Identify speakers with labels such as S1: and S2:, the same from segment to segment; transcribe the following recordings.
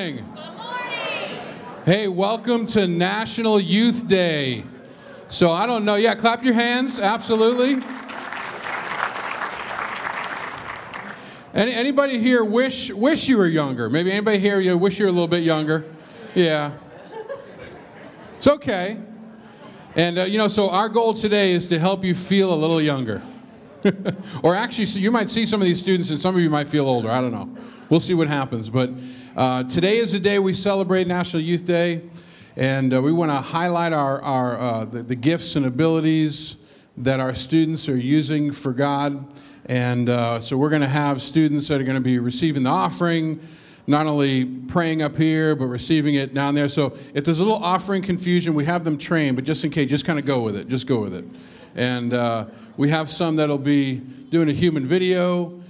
S1: morning. Hey, welcome to National Youth Day. So I don't know. Yeah, clap your hands. Absolutely. Any, anybody here wish wish you were younger? Maybe anybody here you wish you were a little bit younger? Yeah. It's okay. And uh, you know, so our goal today is to help you feel a little younger. or actually, so you might see some of these students, and some of you might feel older. I don't know. We'll see what happens. But uh, today is the day we celebrate National Youth Day, and uh, we want to highlight our, our uh, the, the, gifts and abilities that our students are using for God. And uh, so we're going to have students that are going to be receiving the offering, not only praying up here, but receiving it down there. So if there's a little offering confusion, we have them trained, but just in case, just kind of go with it. Just go with it. And uh, we have some that'll be doing a human video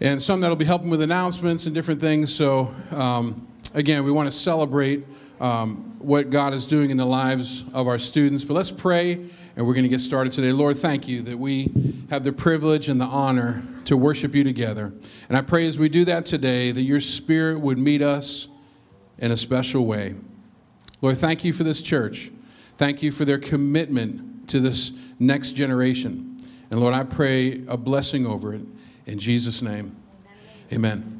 S1: and some that'll be helping with announcements and different things. So, um, again, we want to celebrate um, what God is doing in the lives of our students. But let's pray, and we're going to get started today. Lord, thank you that we have the privilege and the honor to worship you together. And I pray as we do that today that your spirit would meet us in a special way. Lord, thank you for this church. Thank you for their commitment to this next generation. And Lord, I pray a blessing over it. In Jesus' name, amen.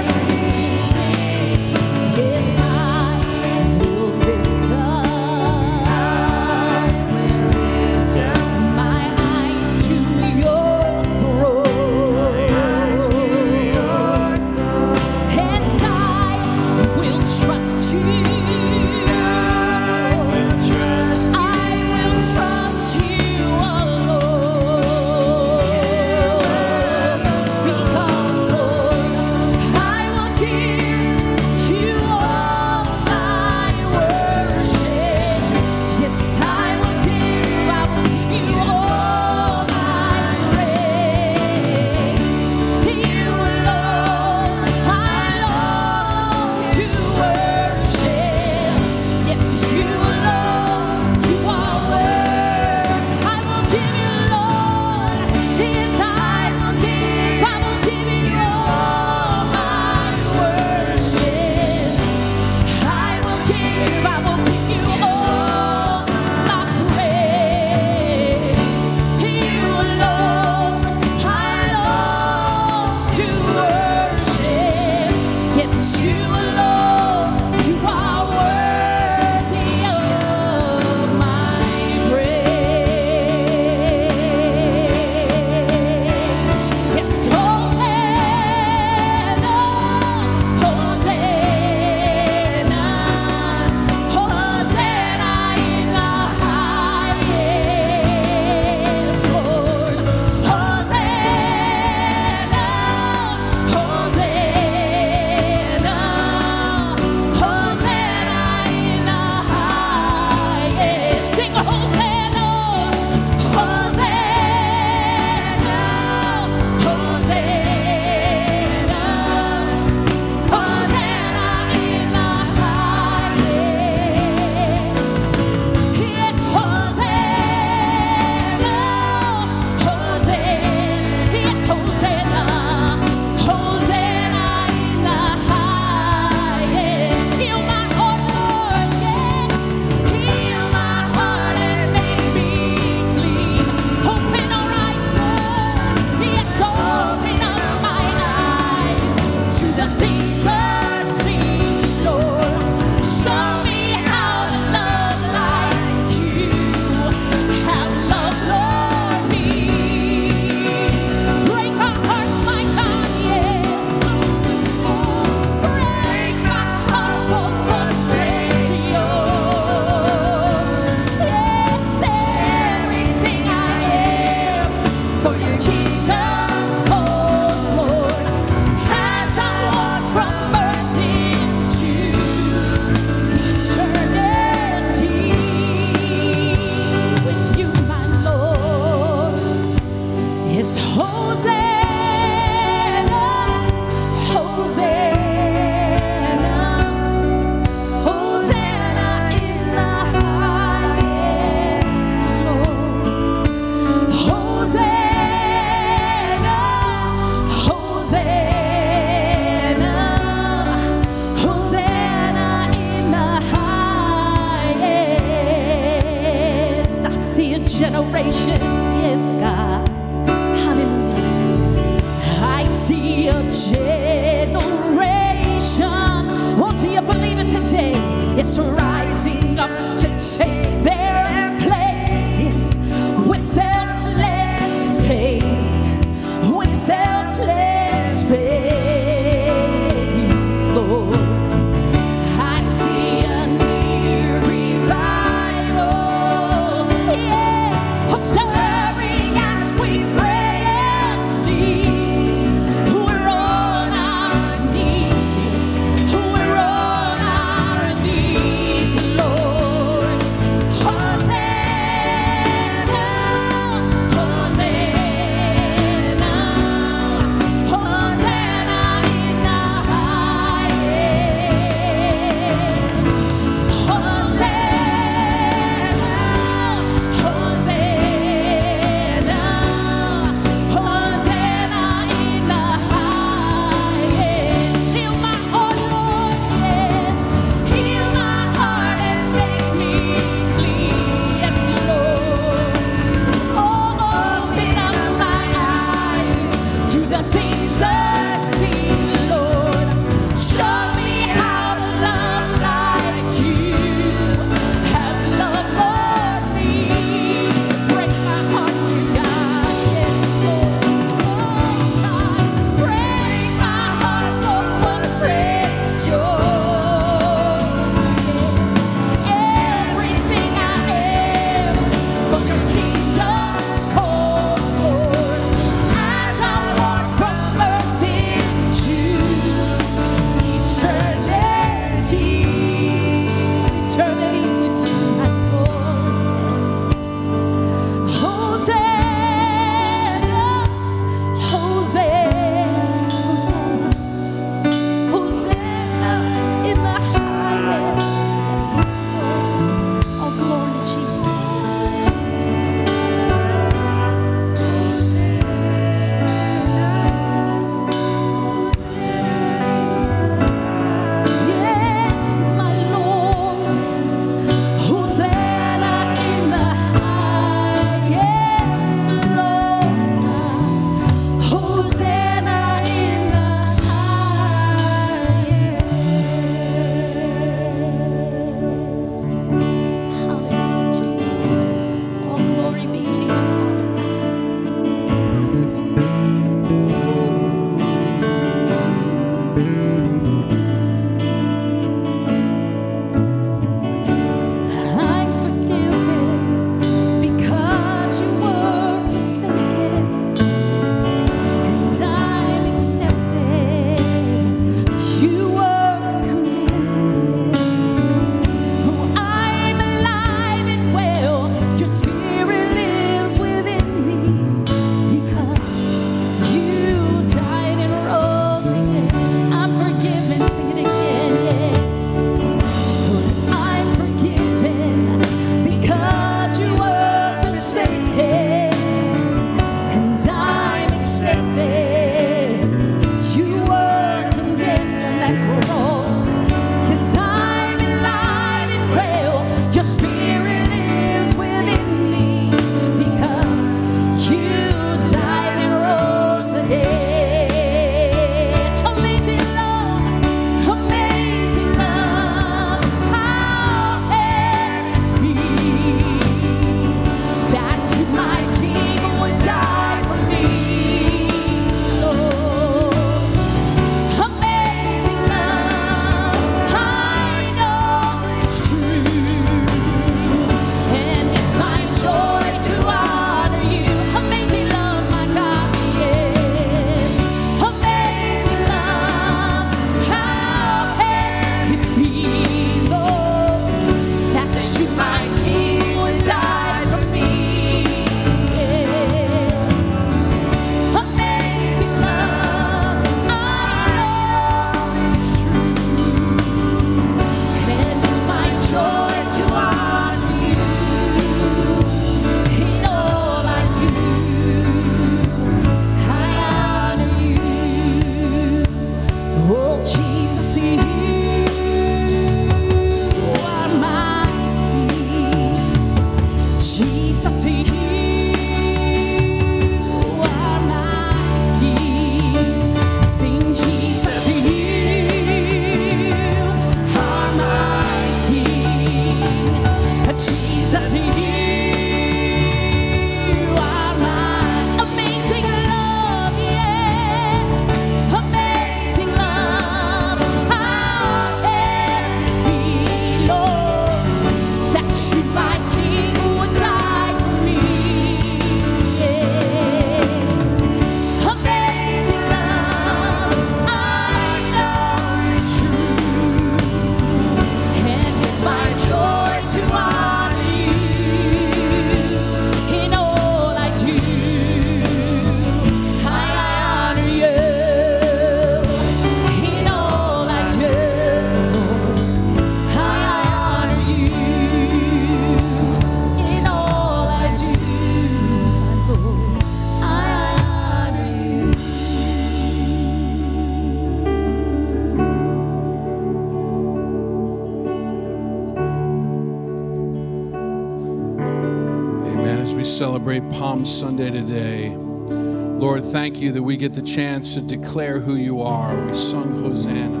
S1: Sunday today, Lord, thank you that we get the chance to declare who you are. We sung Hosanna.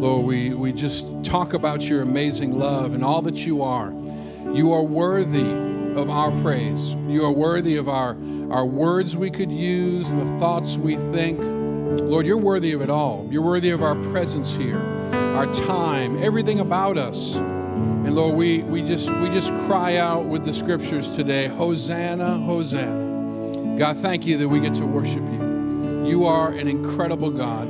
S1: Lord, we, we just talk about your amazing love and all that you are. You are worthy of our praise. You are worthy of our, our words we could use, the thoughts we think. Lord, you're worthy of it all. You're worthy of our presence here, our time, everything about us. And Lord, we, we just we just cry out with the scriptures today, Hosanna, Hosanna. God, thank you that we get to worship you. You are an incredible God,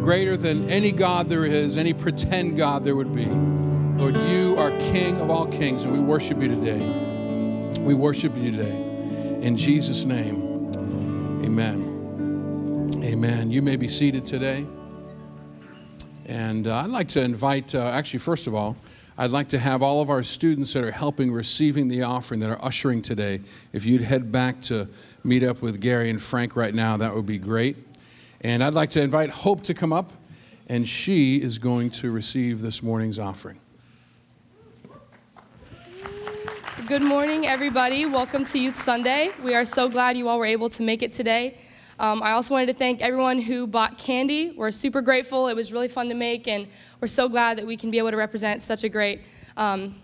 S1: greater than any God there is, any pretend God there would be. Lord, you are King of all kings, and we worship you today. We worship you today. In Jesus' name, amen. Amen. You may be seated today. And uh, I'd like to invite, uh, actually, first of all, I'd like to have all of our students that are helping receiving the offering, that are ushering today, if you'd head back to meet up with Gary and Frank right now, that would be great. And I'd like to invite Hope to come up, and she is going to receive this morning's offering.
S2: Good morning, everybody. Welcome to Youth Sunday. We are so glad you all were able to make it today. Um, I also wanted to thank everyone who bought candy. We're super grateful. It was really fun to make, and we're so glad that we can be able to represent such a great um,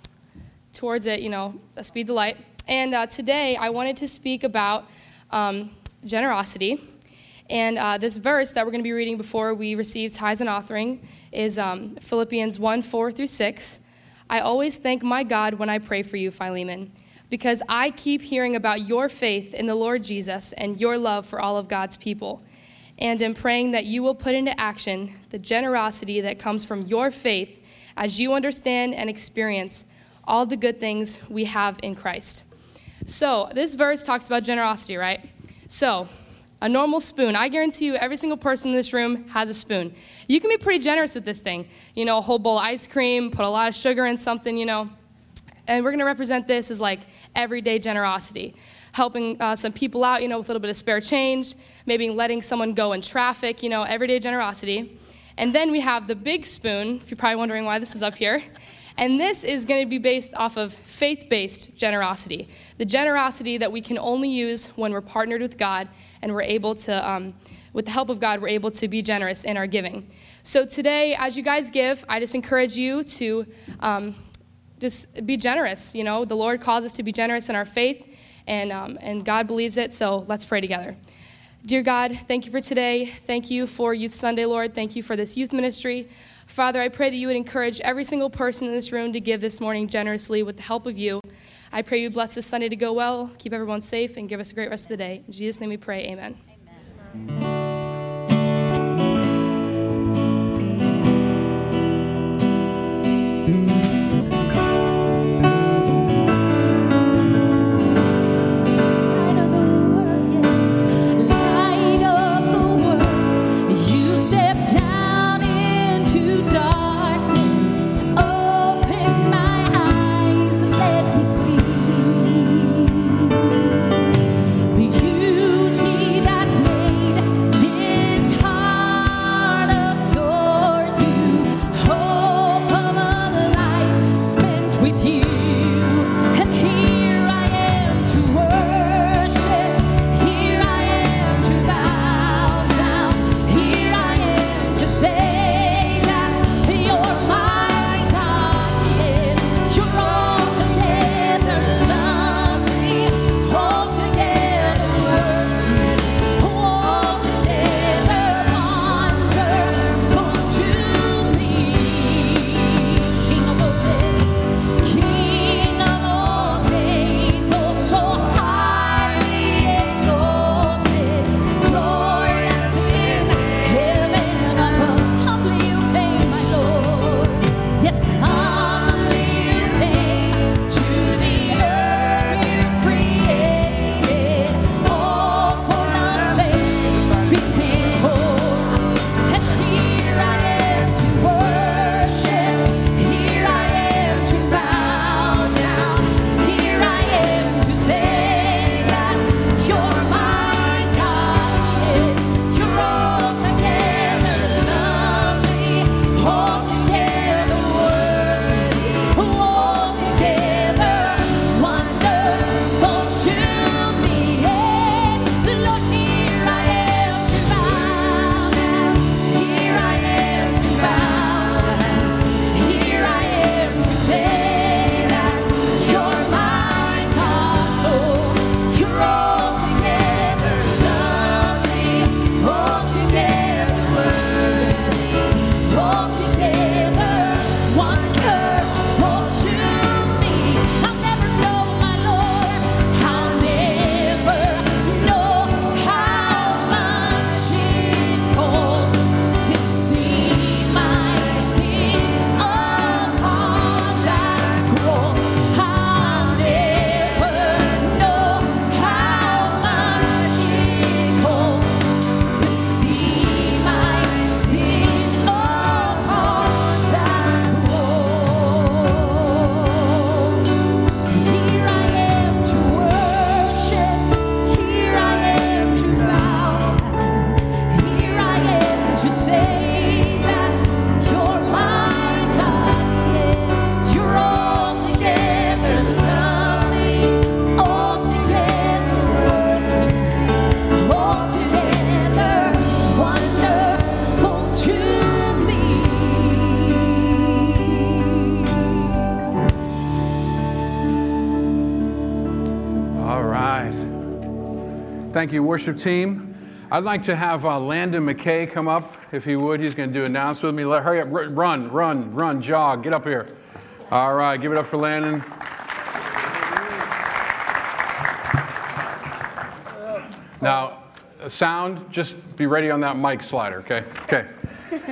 S2: towards it, you know, a speed light. And uh, today I wanted to speak about um, generosity. And uh, this verse that we're going to be reading before we receive tithes and offering is um, Philippians 1 4 through 6. I always thank my God when I pray for you, Philemon, because I keep hearing about your faith in the Lord Jesus and your love for all of God's people. And am praying that you will put into action the generosity that comes from your faith as you understand and experience all the good things we have in Christ. So, this verse talks about generosity, right? So, a normal spoon. I guarantee you, every single person in this room has a spoon. You can be pretty generous with this thing. You know, a whole bowl of ice cream, put a lot of sugar in something, you know. And we're going to represent this as like everyday generosity. Helping uh, some people out, you know, with a little bit of spare change, maybe letting someone go in traffic, you know, everyday generosity. And then we have the big spoon, if you're probably wondering why this is up here. And this is going to be based off of faith based generosity. The generosity that we can only use when we're partnered with God and we're able to, um, with the help of God, we're able to be generous in our giving. So today, as you guys give, I just encourage you to um, just be generous. You know, the Lord calls us to be generous in our faith, and, um, and God believes it, so let's pray together. Dear God, thank you for today. Thank you for Youth Sunday, Lord. Thank you for this youth ministry. Father, I pray that you would encourage every single person in this room to give this morning generously with the help of you. I pray you bless this Sunday to go well, keep everyone safe, and give us a great rest of the day. In Jesus' name we pray, amen.
S3: Light
S1: Thank you, worship team. I'd like to have uh, Landon McKay come up, if he would. He's going to do announcements with me. Let, hurry up, r- run, run, run, jog. Get up here. All right, give it up for Landon. Now, sound, just be ready on that mic slider, okay? Okay.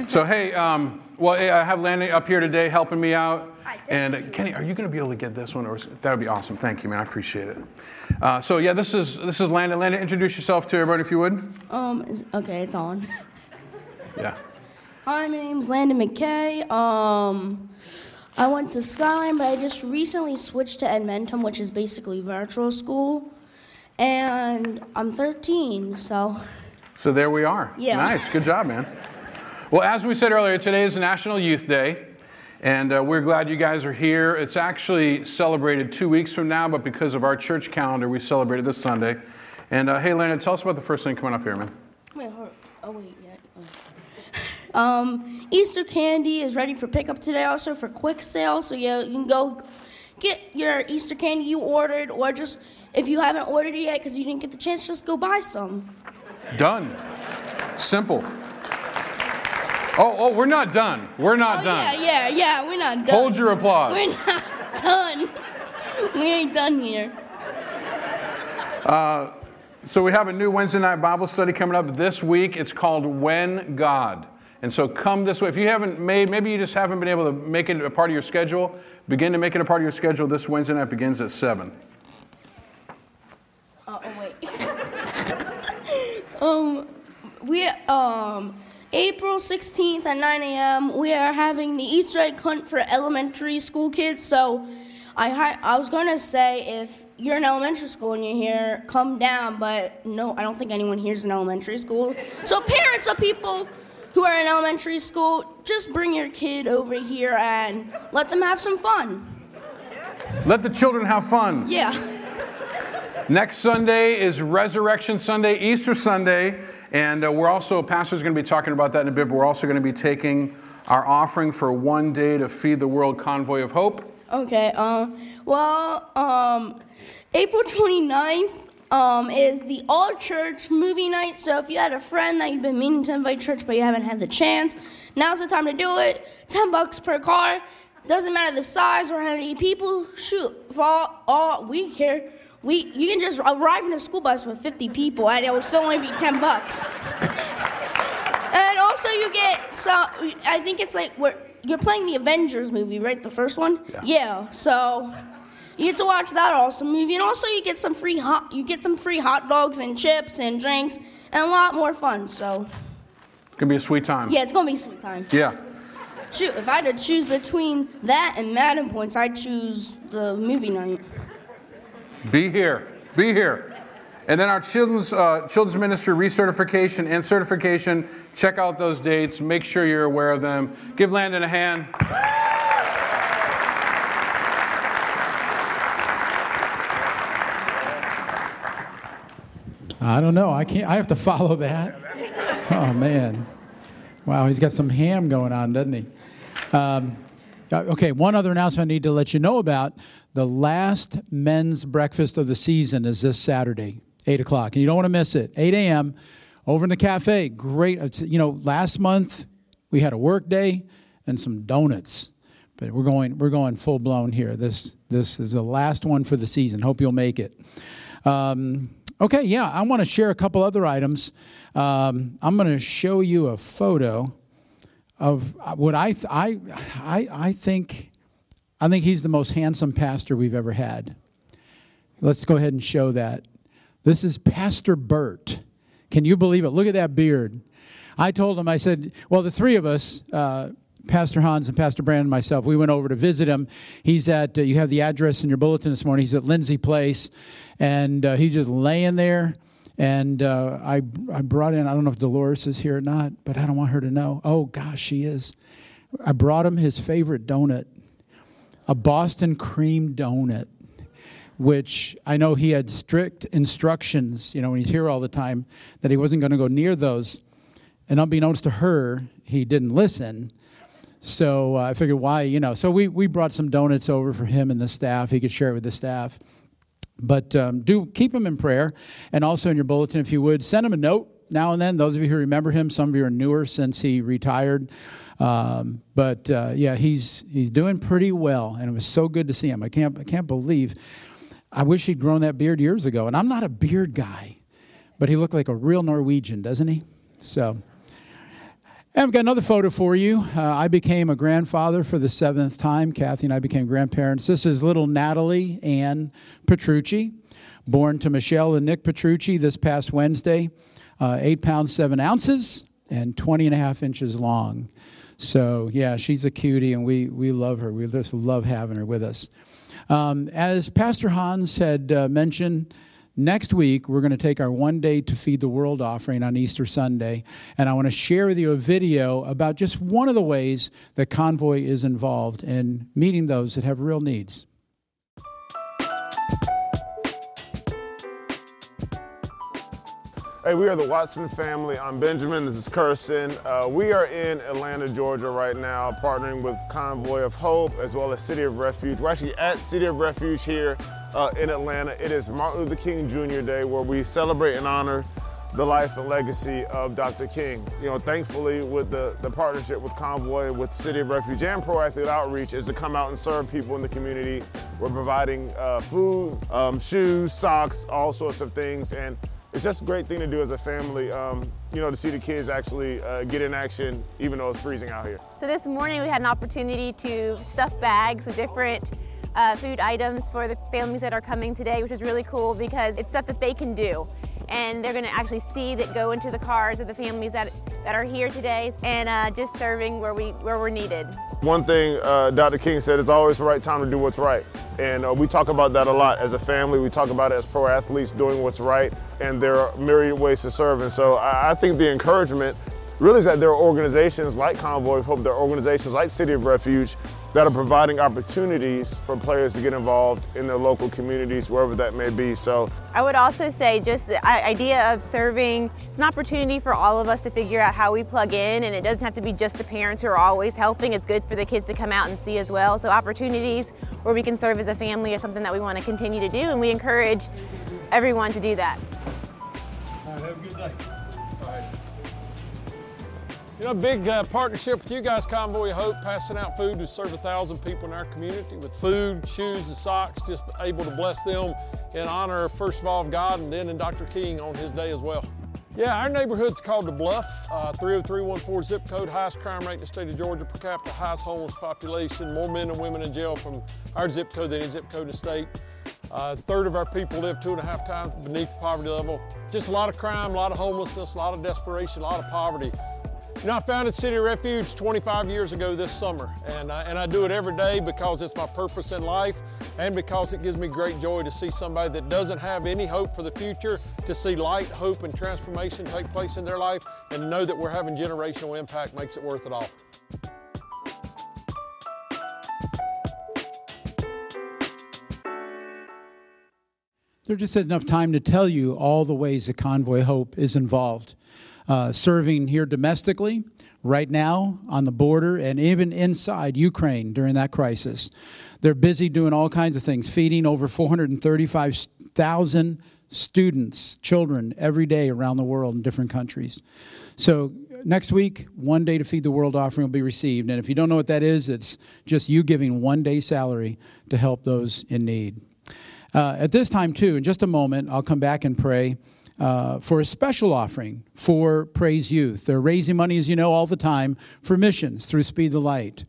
S1: So, hey, um, well, I have Landon up here today helping me out. And Kenny, are you going to be able to get this one? Or that would be awesome. Thank you, man. I appreciate it. Uh, so, yeah, this is this is Landon. Landon, introduce yourself to everyone if you would.
S4: Um, is, okay, it's on.
S1: Yeah.
S4: Hi, my name's Landon McKay. Um, I went to Skyline, but I just recently switched to Edmentum, which is basically virtual school. And I'm 13, so
S1: So there we are.
S4: Yeah.
S1: Nice. Good job, man. Well, as we said earlier, today is National Youth Day. And uh, we're glad you guys are here. It's actually celebrated two weeks from now, but because of our church calendar, we celebrated this Sunday. And uh, hey, Landon, tell us about the first thing coming up here, man.
S4: wait, hold, oh wait, yeah. Um, Easter candy is ready for pickup today, also for quick sale. So yeah, you can go get your Easter candy you ordered, or just if you haven't ordered it yet because you didn't get the chance, just go buy some.
S1: Done. Simple. Oh, oh, we're not done. We're not
S4: Oh
S1: done.
S4: yeah, yeah, yeah. We're not done.
S1: Hold your applause.
S4: We're not done. We ain't done here.
S1: So we have a new Wednesday night Bible study coming up this week. It's called When God. And so come this way. If you haven't made, maybe you just haven't been able to make it a part of your schedule, begin to make it a part of your schedule. This Wednesday night begins at 7.
S4: Oh, oh wait. um, we um April 16th at 9 a.m. We are having the Easter egg hunt for elementary school kids. So, I hi- I was gonna say if you're in elementary school and you're here, come down. But no, I don't think anyone here's in elementary school. So parents of people who are in elementary school, just bring your kid over here and let them have some fun.
S1: Let the children have fun.
S4: Yeah.
S1: Next Sunday is Resurrection Sunday, Easter Sunday, and uh, we're also, Pastor's going to be talking about that in a bit, but we're also going to be taking our offering for one day to feed the world convoy of hope.
S4: Okay. Um. Well. Um. April 29th. Um, is the all church movie night. So if you had a friend that you've been meaning to invite church but you haven't had the chance, now's the time to do it. Ten bucks per car. Doesn't matter the size or how many people. Shoot, for all, all we care, we you can just arrive in a school bus with 50 people and it will still only be 10 bucks. and also you get so I think it's like we're, you're playing the Avengers movie, right? The first one.
S1: Yeah.
S4: So you get to watch that awesome movie, and also you get some free hot you get some free hot dogs and chips and drinks and a lot more fun. So
S1: It's going to be a sweet time.
S4: yeah, it's gonna be a sweet time.
S1: Yeah.
S4: Shoot, if I had to choose between that and Madden points, I'd choose the movie night.
S1: Be here. Be here. And then our children's, uh, children's ministry recertification and certification. Check out those dates. Make sure you're aware of them. Give Landon a hand.
S5: I don't know. I can't. I have to follow that. Oh man, wow. He's got some ham going on, doesn't he? Um, okay. One other announcement I need to let you know about: the last men's breakfast of the season is this Saturday, eight o'clock, and you don't want to miss it. Eight a.m. over in the cafe. Great. You know, last month we had a work day and some donuts. But we're going we're going full blown here. This this is the last one for the season. Hope you'll make it. Um, okay, yeah, I want to share a couple other items. Um, I'm going to show you a photo of what I, th- I I I think I think he's the most handsome pastor we've ever had. Let's go ahead and show that. This is Pastor Bert. Can you believe it? Look at that beard. I told him, I said, well, the three of us, uh, Pastor Hans and Pastor Brandon and myself, we went over to visit him. He's at, uh, you have the address in your bulletin this morning. He's at Lindsay Place, and uh, he's just laying there. And uh, I, I brought in, I don't know if Dolores is here or not, but I don't want her to know. Oh, gosh, she is. I brought him his favorite donut, a Boston cream donut which I know he had strict instructions, you know, when he's here all the time, that he wasn't going to go near those. And unbeknownst to her, he didn't listen. So uh, I figured, why, you know. So we, we brought some donuts over for him and the staff. He could share it with the staff. But um, do keep him in prayer. And also in your bulletin, if you would, send him a note now and then. Those of you who remember him, some of you are newer since he retired. Um, but uh, yeah, he's, he's doing pretty well. And it was so good to see him. I can't, I can't believe. I wish he'd grown that beard years ago. And I'm not a beard guy, but he looked like a real Norwegian, doesn't he? So. And I've got another photo for you. Uh, I became a grandfather for the seventh time. Kathy and I became grandparents. This is little Natalie Ann Petrucci, born to Michelle and Nick Petrucci this past Wednesday, uh, eight pounds, seven ounces, and 20 and a half inches long. So, yeah, she's a cutie, and we, we love her. We just love having her with us. Um, as Pastor Hans had uh, mentioned, Next week, we're going to take our one day to feed the world offering on Easter Sunday, and I want to share with you a video about just one of the ways that Convoy is involved in meeting those that have real needs.
S6: Hey, we are the Watson family. I'm Benjamin. This is Kirsten. Uh, we are in Atlanta, Georgia right now, partnering with Convoy of Hope as well as City of Refuge. We're actually at City of Refuge here uh, in Atlanta. It is Martin Luther King Jr. Day where we celebrate and honor the life and legacy of Dr. King. You know, thankfully with the, the partnership with Convoy, with City of Refuge and Pro Athlete Outreach is to come out and serve people in the community. We're providing uh, food, um, shoes, socks, all sorts of things. and it's just a great thing to do as a family, um, you know, to see the kids actually uh, get in action, even though it's freezing out here.
S7: So this morning we had an opportunity to stuff bags with different uh, food items for the families that are coming today, which is really cool because it's stuff that they can do. And they're gonna actually see that go into the cars of the families that, that are here today and uh, just serving where, we, where we're needed.
S6: One thing uh, Dr. King said, it's always the right time to do what's right. And uh, we talk about that a lot as a family. We talk about it as pro athletes doing what's right, and there are myriad ways to serve. And so I, I think the encouragement really is that there are organizations like Convoy of Hope, there are organizations like City of Refuge that are providing opportunities for players to get involved in their local communities, wherever that may be. So
S7: I would also say just the idea of serving, it's an opportunity for all of us to figure out how we plug in and it doesn't have to be just the parents who are always helping. It's good for the kids to come out and see as well. So opportunities where we can serve as a family is something that we want to continue to do and we encourage everyone to do that.
S8: All right, have a good day. You know, big uh, partnership with you guys, Convoy Hope, passing out food to serve a thousand people in our community with food, shoes, and socks, just able to bless them in honor, first of all, of God and then in Dr. King on his day as well. Yeah, our neighborhood's called The Bluff, uh, 30314 zip code, highest crime rate in the state of Georgia, per capita, highest homeless population, more men and women in jail from our zip code than any zip code in the state. Uh, a third of our people live two and a half times beneath the poverty level. Just a lot of crime, a lot of homelessness, a lot of desperation, a lot of poverty. You know, I founded City Refuge 25 years ago this summer, and I, and I do it every day because it's my purpose in life and because it gives me great joy to see somebody that doesn't have any hope for the future, to see light, hope, and transformation take place in their life, and know that we're having generational impact makes it worth it all.
S5: There just enough time to tell you all the ways that Convoy Hope is involved. Uh, serving here domestically, right now on the border, and even inside Ukraine during that crisis. They're busy doing all kinds of things, feeding over 435,000 students, children, every day around the world in different countries. So, next week, one day to feed the world offering will be received. And if you don't know what that is, it's just you giving one day's salary to help those in need. Uh, at this time, too, in just a moment, I'll come back and pray uh, for a special offering for Praise Youth. They're raising money, as you know, all the time for missions through Speed the Light.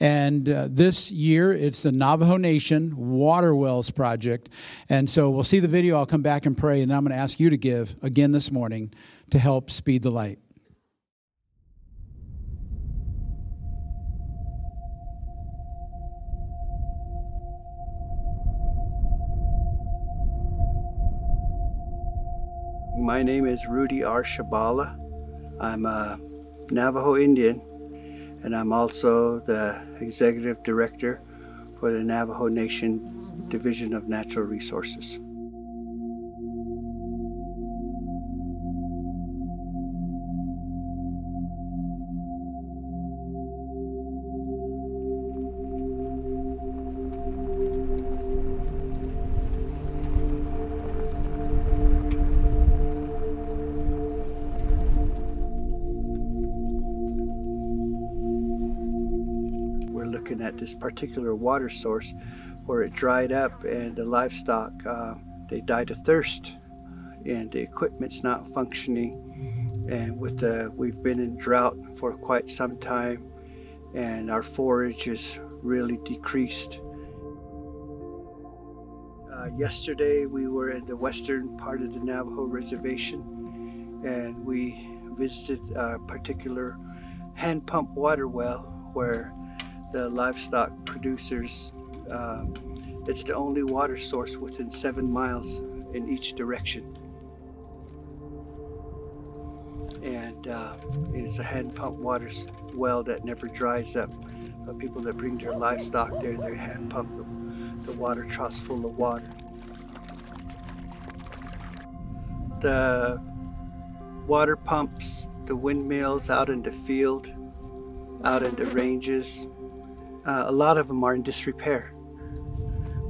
S5: And uh, this year, it's the Navajo Nation Water Wells Project. And so we'll see the video. I'll come back and pray. And I'm going to ask you to give again this morning to help Speed the Light.
S9: My name is Rudy R. Shebala. I'm a Navajo Indian, and I'm also the executive director for the Navajo Nation Division of Natural Resources. Particular water source where it dried up and the livestock uh, they died of thirst and the equipment's not functioning. And with the we've been in drought for quite some time and our forage is really decreased. Uh, yesterday we were in the western part of the navajo reservation and we visited a particular hand pump water well where the livestock producers uh, it's the only water source within seven miles in each direction. And uh, it's a hand pump water well that never dries up. Uh, people that bring their livestock there they hand pump the, the water troughs full of water. The water pumps the windmills out in the field out in the ranges uh, a lot of them are in disrepair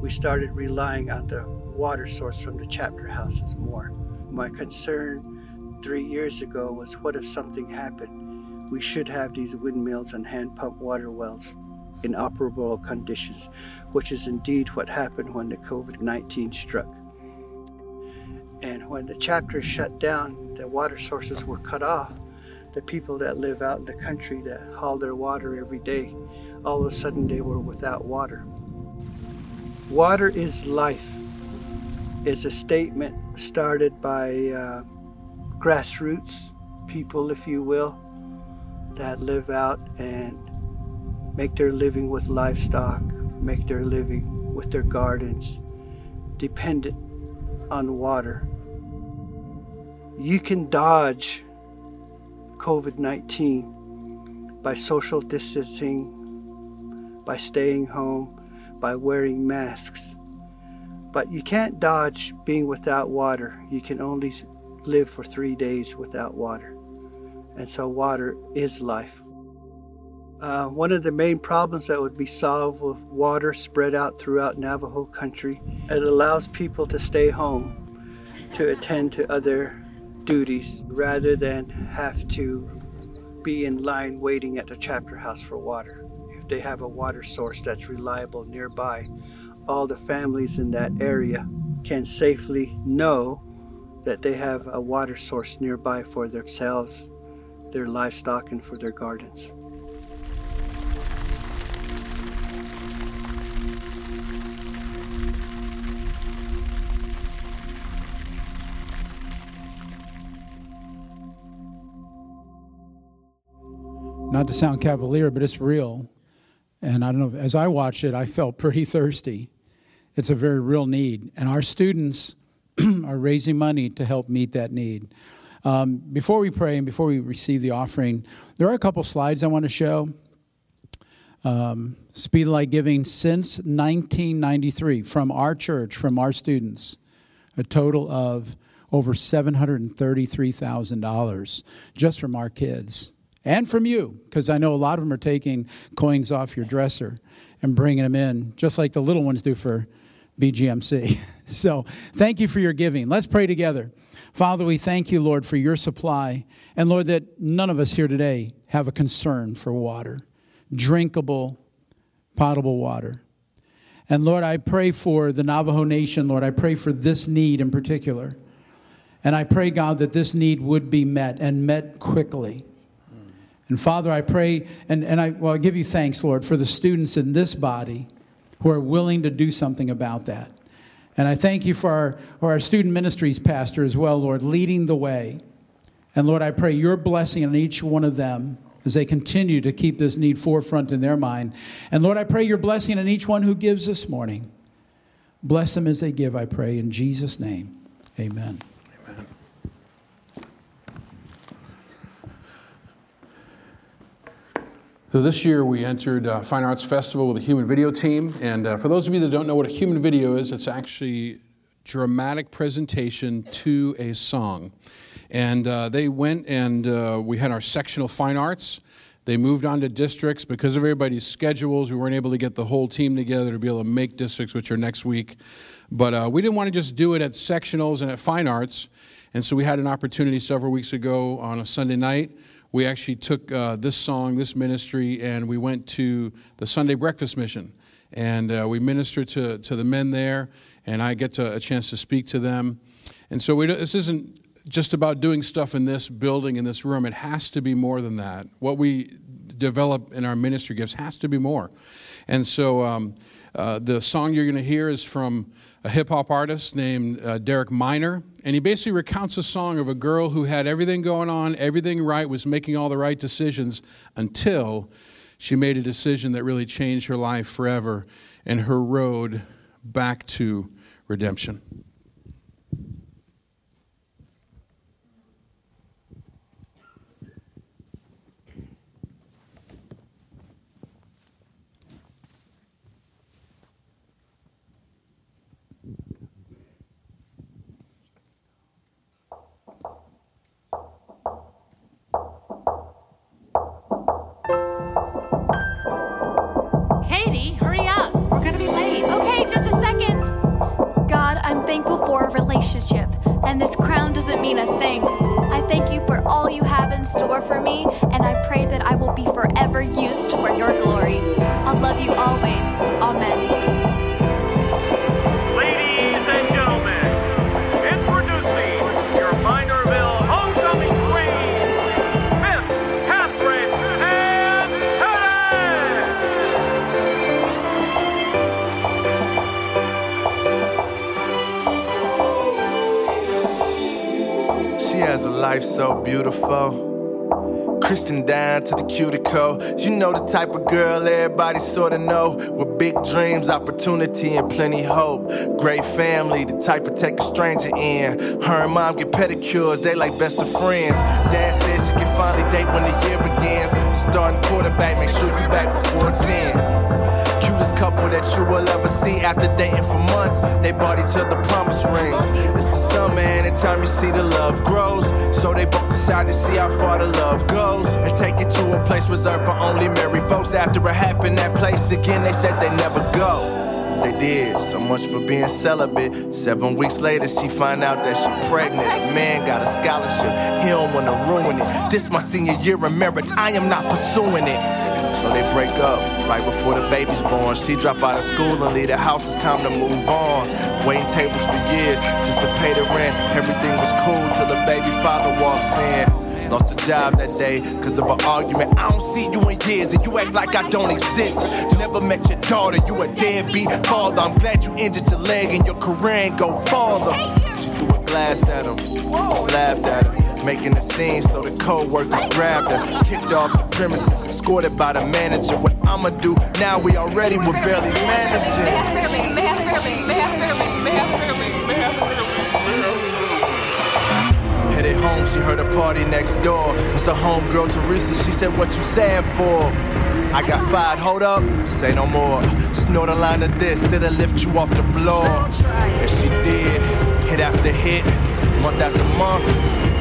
S9: we started relying on the water source from the chapter houses more. My concern three years ago was what if something happened? We should have these windmills and hand pump water wells in operable conditions, which is indeed what happened when the COVID 19 struck. And when the chapter shut down, the water sources were cut off. The people that live out in the country that haul their water every day, all of a sudden they were without water. Water is life is a statement started by uh, grassroots people, if you will, that live out and make their living with livestock, make their living with their gardens, dependent on water. You can dodge COVID 19 by social distancing, by staying home, by wearing masks. But you can't dodge being without water. You can only live for three days without water. And so, water is life. Uh, one of the main problems that would be solved with water spread out throughout Navajo country, it allows people to stay home to attend to other duties rather than have to be in line waiting at the chapter house for water. They have a water source that's reliable nearby, all the families in that area can safely know that they have a water source nearby for themselves, their livestock, and for their gardens.
S5: Not to sound cavalier, but it's real. And I don't know, as I watched it, I felt pretty thirsty. It's a very real need. And our students are raising money to help meet that need. Um, before we pray and before we receive the offering, there are a couple slides I want to show. Um, Speed Light Giving since 1993 from our church, from our students, a total of over $733,000 just from our kids and from you, because I know a lot of them are taking coins off your dresser and bringing them in, just like the little ones do for BGMC. so thank you for your giving. Let's pray together. Father, we thank you, Lord, for your supply. And Lord, that none of us here today have a concern for water, drinkable, potable water. And Lord, I pray for the Navajo Nation, Lord. I pray for this need in particular. And I pray, God, that this need would be met and met quickly. And Father, I pray, and, and I, well, I give you thanks, Lord, for the students in this body who are willing to do something about that. And I thank you for our, for our student ministries pastor as well, Lord, leading the way. And Lord, I pray your blessing on each one of them as they continue to keep this need forefront in their mind. And Lord, I pray your blessing on each one who gives this morning. Bless them as they give, I pray, in Jesus' name. Amen.
S1: So this year we entered uh, Fine Arts Festival with a human video team, and uh, for those of you that don't know what a human video is, it's actually dramatic presentation to a song. And uh, they went and uh, we had our sectional fine arts. They moved on to districts because of everybody's schedules. We weren't able to get the whole team together to be able to make districts, which are next week. But uh, we didn't want to just do it at sectionals and at fine arts. And so we had an opportunity several weeks ago on a Sunday night we actually took uh, this song, this ministry, and we went to the Sunday breakfast mission. And uh, we ministered to, to the men there, and I get to, a chance to speak to them. And so we, this isn't just about doing stuff in this building, in this room. It has to be more than that. What we develop in our ministry gifts has to be more. And so um, uh, the song you're going to hear is from a hip hop artist named uh, Derek Minor. And he basically recounts a song of a girl who had everything going on, everything right, was making all the right decisions until she made a decision that really changed her life forever and her road back to redemption.
S10: Thankful for a relationship, and this crown doesn't mean a thing. I thank you for all you have in store for me, and I pray that I will be forever used for your glory. I'll love you always. Amen.
S11: Life so beautiful. Christian down to the cuticle. You know the type of girl everybody sorta know. With big dreams, opportunity, and plenty hope. Great family, the type to take a stranger in. Her and mom get pedicures, they like best of friends. Dad says she can finally date when the year begins. The Starting quarterback, make sure you back before 10. Couple that you will ever see after dating for months. They bought each other promise rings. It's the summer, anytime you see the love grows. So they both decide to see how far the love goes. And take it to a place reserved for only married folks. After it happened, that place again, they said they never go. They did so much for being celibate. Seven weeks later, she find out that she pregnant. Man got a scholarship, he don't wanna ruin it. This my senior year in marriage, I am not pursuing it. So they break up right before the baby's born. She drop out of school and leave the house. It's time to move on. Waiting tables for years just to pay the rent. Everything was cool till the baby father walks in. Lost a job that day because of an argument. I don't see you in years and you act like I don't exist. Never met your daughter, you a deadbeat father. I'm glad you injured your leg and your career ain't go farther. She threw a glass at him, just laughed at him Making a scene so the co-workers grabbed her. Kicked off the premises, escorted by the manager. What I'ma do now we already were barely managing. Home, she heard a party next door. It's her homegirl Teresa. She said, What you sad for? I got fired, hold up, say no more. Snort a line of this, it'll lift you off the floor. And she did, hit after hit, month after month,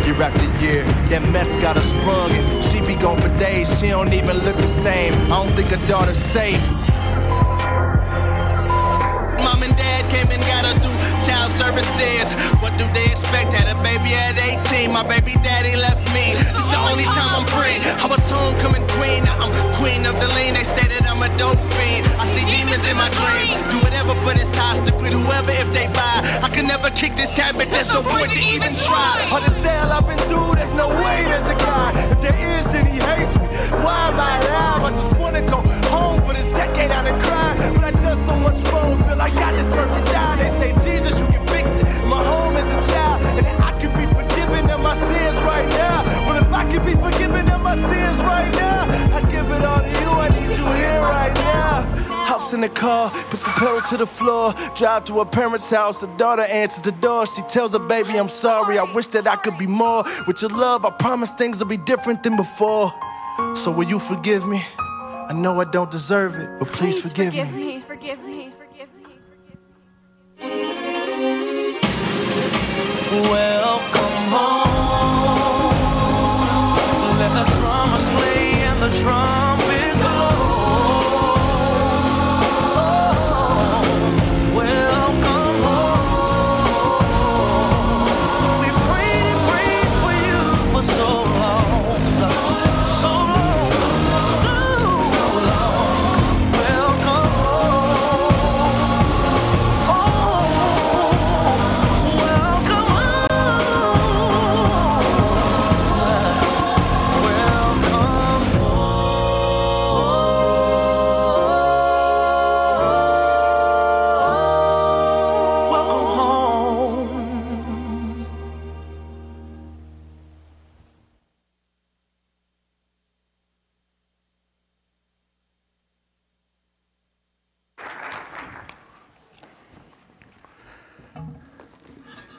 S11: year after year. That meth got her sprung, and she be gone for days. She don't even look the same. I don't think her daughter's safe.
S12: And dad came got her through child services. What do they expect? Had a baby at 18. My baby daddy left me. This the only time I'm free. I was homecoming queen. Now I'm queen of the lane. They say that I'm a dope fiend. I see demons in my dreams. Do whatever high. Stick with whoever if they buy. I can never kick this habit. There's no point to even try.
S11: All the sale I've been through, there's no way there's a God. If there is, then he hates me. Why am I alive? I just wanna go decade out of crime. But I done so much wrong, feel like I deserve to die. They say, Jesus, you can fix it. My home is a child, and that I can be forgiven of my sins right now. But if I can be forgiven of my sins right now, I give it all to you. I need you here right now. Hops in the car, puts the pedal to the floor. Drive to her parents' house. The daughter answers the door. She tells her baby, I'm sorry. I wish that I could be more. With your love, I promise things will be different than before. So will you forgive me? I know I don't deserve it, but please, forgive, me.
S10: Please forgive me.
S11: Welcome home. Let the drummers play and the trumpets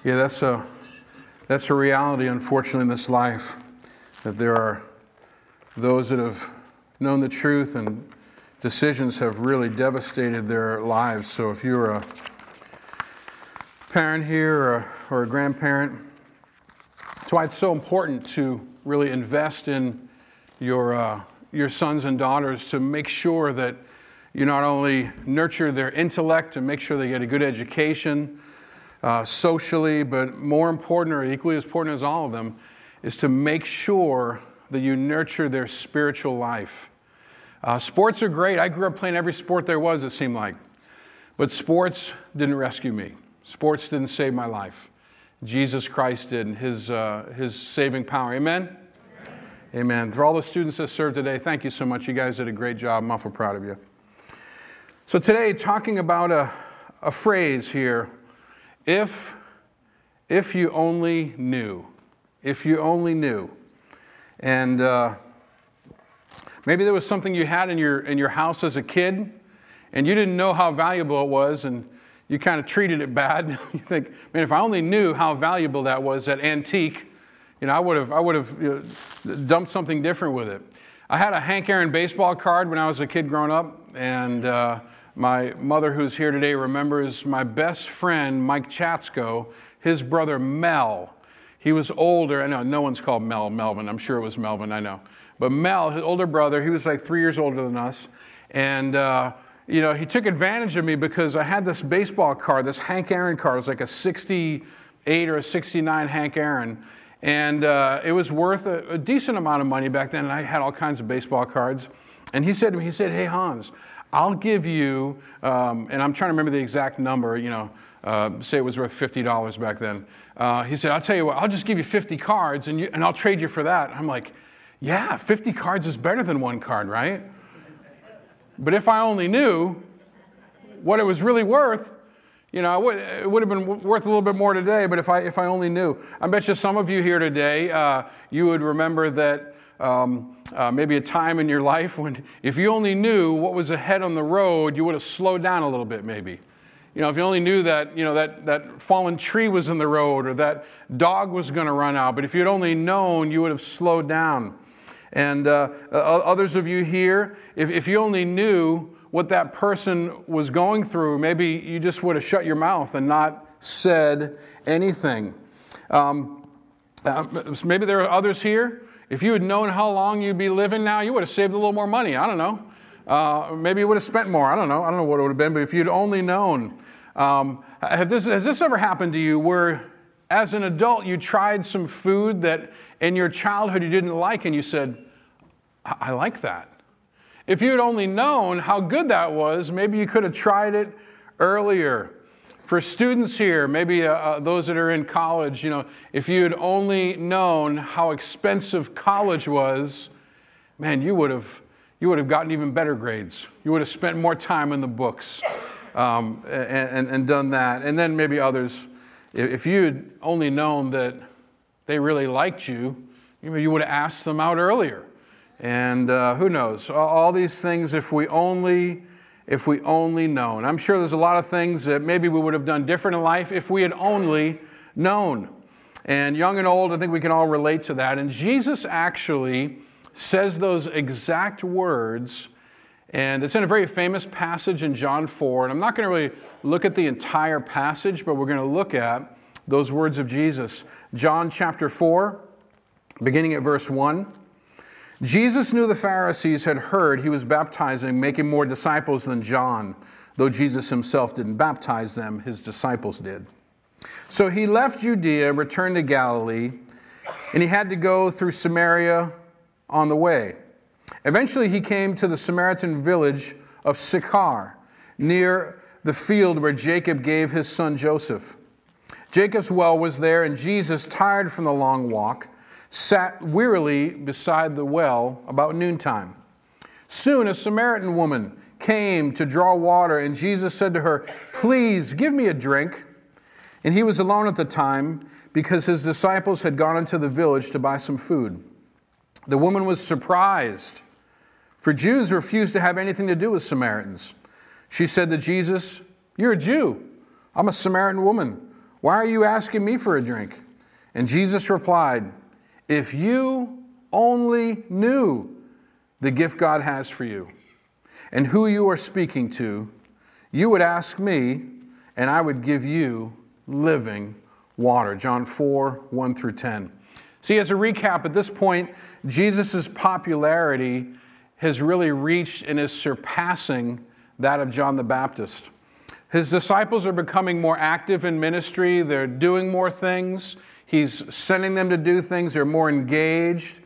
S1: Yeah, that's a, that's a reality, unfortunately, in this life, that there are those that have known the truth and decisions have really devastated their lives. So if you're a parent here or a, or a grandparent, that's why it's so important to really invest in your, uh, your sons and daughters to make sure that you not only nurture their intellect and make sure they get a good education uh, socially, but more important or equally as important as all of them is to make sure that you nurture their spiritual life. Uh, sports are great. I grew up playing every sport there was, it seemed like. But sports didn't rescue me, sports didn't save my life. Jesus Christ did, and his, uh, his saving power. Amen? Amen. For all the students that served today, thank you so much. You guys did a great job. I'm awful proud of you. So, today, talking about a, a phrase here if, if you only knew. If you only knew. And uh, maybe there was something you had in your, in your house as a kid, and you didn't know how valuable it was, and you kind of treated it bad. you think, man, if I only knew how valuable that was, that antique, you know, I would have, I would have you know, dumped something different with it. I had a Hank Aaron baseball card when I was a kid growing up, and uh, my mother, who's here today, remembers my best friend, Mike Chatsko, his brother Mel. He was older. I know no one's called Mel Melvin. I'm sure it was Melvin, I know. But Mel, his older brother, he was like three years older than us. And, uh, you know, he took advantage of me because I had this baseball card, this Hank Aaron card. It was like a 68 or a 69 Hank Aaron. And uh, it was worth a, a decent amount of money back then. And I had all kinds of baseball cards. And he said to me, he said, hey, Hans, I'll give you, um, and I'm trying to remember the exact number, you know, uh, say it was worth $50 back then. Uh, he said, I'll tell you what, I'll just give you 50 cards and, you, and I'll trade you for that. I'm like, yeah, 50 cards is better than one card, right? But if I only knew what it was really worth, you know, it would, have been worth a little bit more today, but if I, if I only knew. I bet you some of you here today, uh, you would remember that um, uh, maybe a time in your life when if you only knew what was ahead on the road, you would have slowed down a little bit, maybe. You know, if you only knew that, you know, that, that fallen tree was in the road or that dog was going to run out, but if you'd only known, you would have slowed down. And uh, others of you here, if, if you only knew what that person was going through, maybe you just would have shut your mouth and not said anything. Um, uh, maybe there are others here. If you had known how long you'd be living now, you would have saved a little more money. I don't know. Uh, maybe you would have spent more. I don't know. I don't know what it would have been, but if you'd only known. Um, this, has this ever happened to you where, as an adult, you tried some food that in your childhood you didn't like and you said, I, I like that? If you had only known how good that was, maybe you could have tried it earlier. For students here, maybe uh, uh, those that are in college, you know, if you had only known how expensive college was, man, you would have you would have gotten even better grades. You would have spent more time in the books um, and, and, done that. And then maybe others, if you had only known that they really liked you, you would have asked them out earlier. And uh, who knows? All these things, if we only if we only known. I'm sure there's a lot of things that maybe we would have done different in life if we had only known. And young and old, I think we can all relate to that. And Jesus actually says those exact words, and it's in a very famous passage in John 4. And I'm not going to really look at the entire passage, but we're going to look at those words of Jesus. John chapter 4, beginning at verse 1. Jesus knew the Pharisees had heard he was baptizing, making more disciples than John, though Jesus himself didn't baptize them, his disciples did. So he left Judea returned to Galilee, and he had to go through Samaria on the way. Eventually, he came to the Samaritan village of Sychar, near the field where Jacob gave his son Joseph. Jacob's well was there, and Jesus, tired from the long walk, sat wearily beside the well about noontime. Soon a Samaritan woman came to draw water, and Jesus said to her, Please give me a drink. And he was alone at the time because his disciples had gone into the village to buy some food. The woman was surprised, for Jews refused to have anything to do with Samaritans. She said to Jesus, You're a Jew. I'm a Samaritan woman. Why are you asking me for a drink? And Jesus replied, If you only knew the gift God has for you and who you are speaking to, you would ask me, and I would give you living water. John 4 1 through 10. See, as a recap, at this point, Jesus' popularity has really reached and is surpassing that of John the Baptist. His disciples are becoming more active in ministry, they're doing more things. He's sending them to do things, they're more engaged.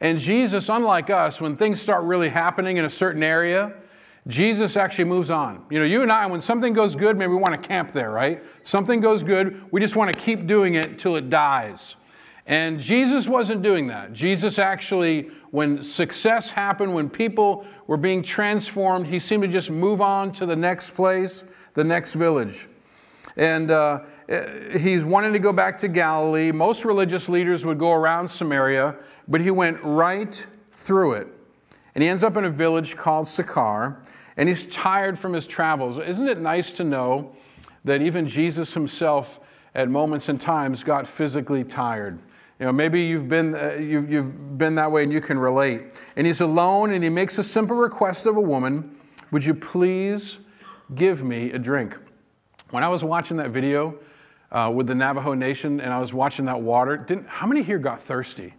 S1: And Jesus, unlike us, when things start really happening in a certain area, Jesus actually moves on. You know, you and I, when something goes good, maybe we want to camp there, right? Something goes good, we just want to keep doing it until it dies. And Jesus wasn't doing that. Jesus actually, when success happened, when people were being transformed, he seemed to just move on to the next place, the next village. And uh, he's wanting to go back to Galilee. Most religious leaders would go around Samaria, but he went right through it. And he ends up in a village called Sychar, and he's tired from his travels. Isn't it nice to know that even Jesus himself, at moments and times, got physically tired? You know, maybe you've been, uh, you've, you've been that way and you can relate. And he's alone and he makes a simple request of a woman Would you please give me a drink? When I was watching that video uh, with the Navajo Nation and I was watching that water, didn't, how many here got thirsty?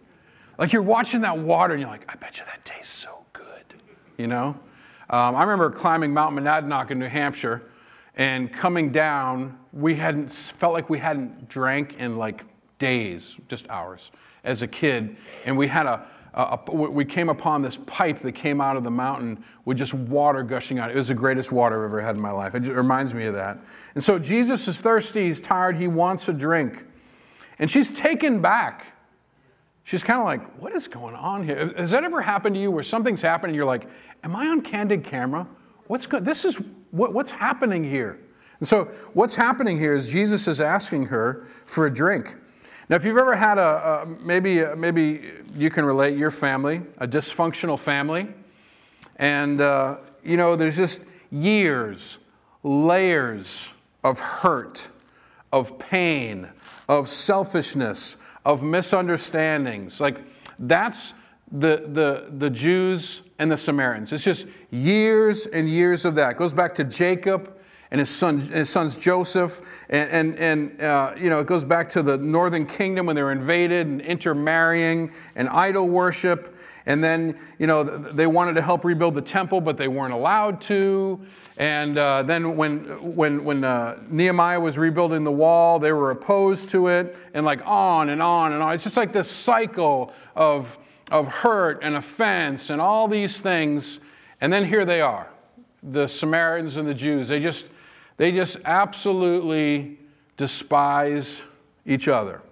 S1: Like you're watching that water and you're like, I bet you that tastes so good, you know? Um, I remember climbing Mount Monadnock in New Hampshire and coming down, we hadn't, felt like we hadn't drank in like days, just hours, as a kid. And we had a, Uh, a, we came upon this pipe that came out of the mountain with just water gushing out. It was the greatest water I've ever had in my life. It reminds me of that. And so Jesus is thirsty, he's tired, he wants a drink. And she's taken back. She's kind of like, what is going on here? Has that ever happened to you where something's happening and you're like, am I on candid camera? What's good? This is what, what's happening here. And so what's happening here is Jesus is asking her for a drink. Now, if you've ever had a, a maybe, maybe you can relate your family, a dysfunctional family, and uh, you know, there's just years, layers of hurt, of pain, of selfishness, of misunderstandings. Like that's the, the, the Jews and the Samaritans. It's just years and years of that. It goes back to Jacob and his, son, his sons Joseph. And, and, and uh, you know, it goes back to the northern kingdom when they were invaded and intermarrying and idol worship. And then, you know, they wanted to help rebuild the temple, but they weren't allowed to. And uh, then when, when, when uh, Nehemiah was rebuilding the wall, they were opposed to it, and like on and on and on. It's just like this cycle of, of hurt and offense and all these things. And then here they are, the Samaritans and the Jews. They just, they just absolutely despise each other.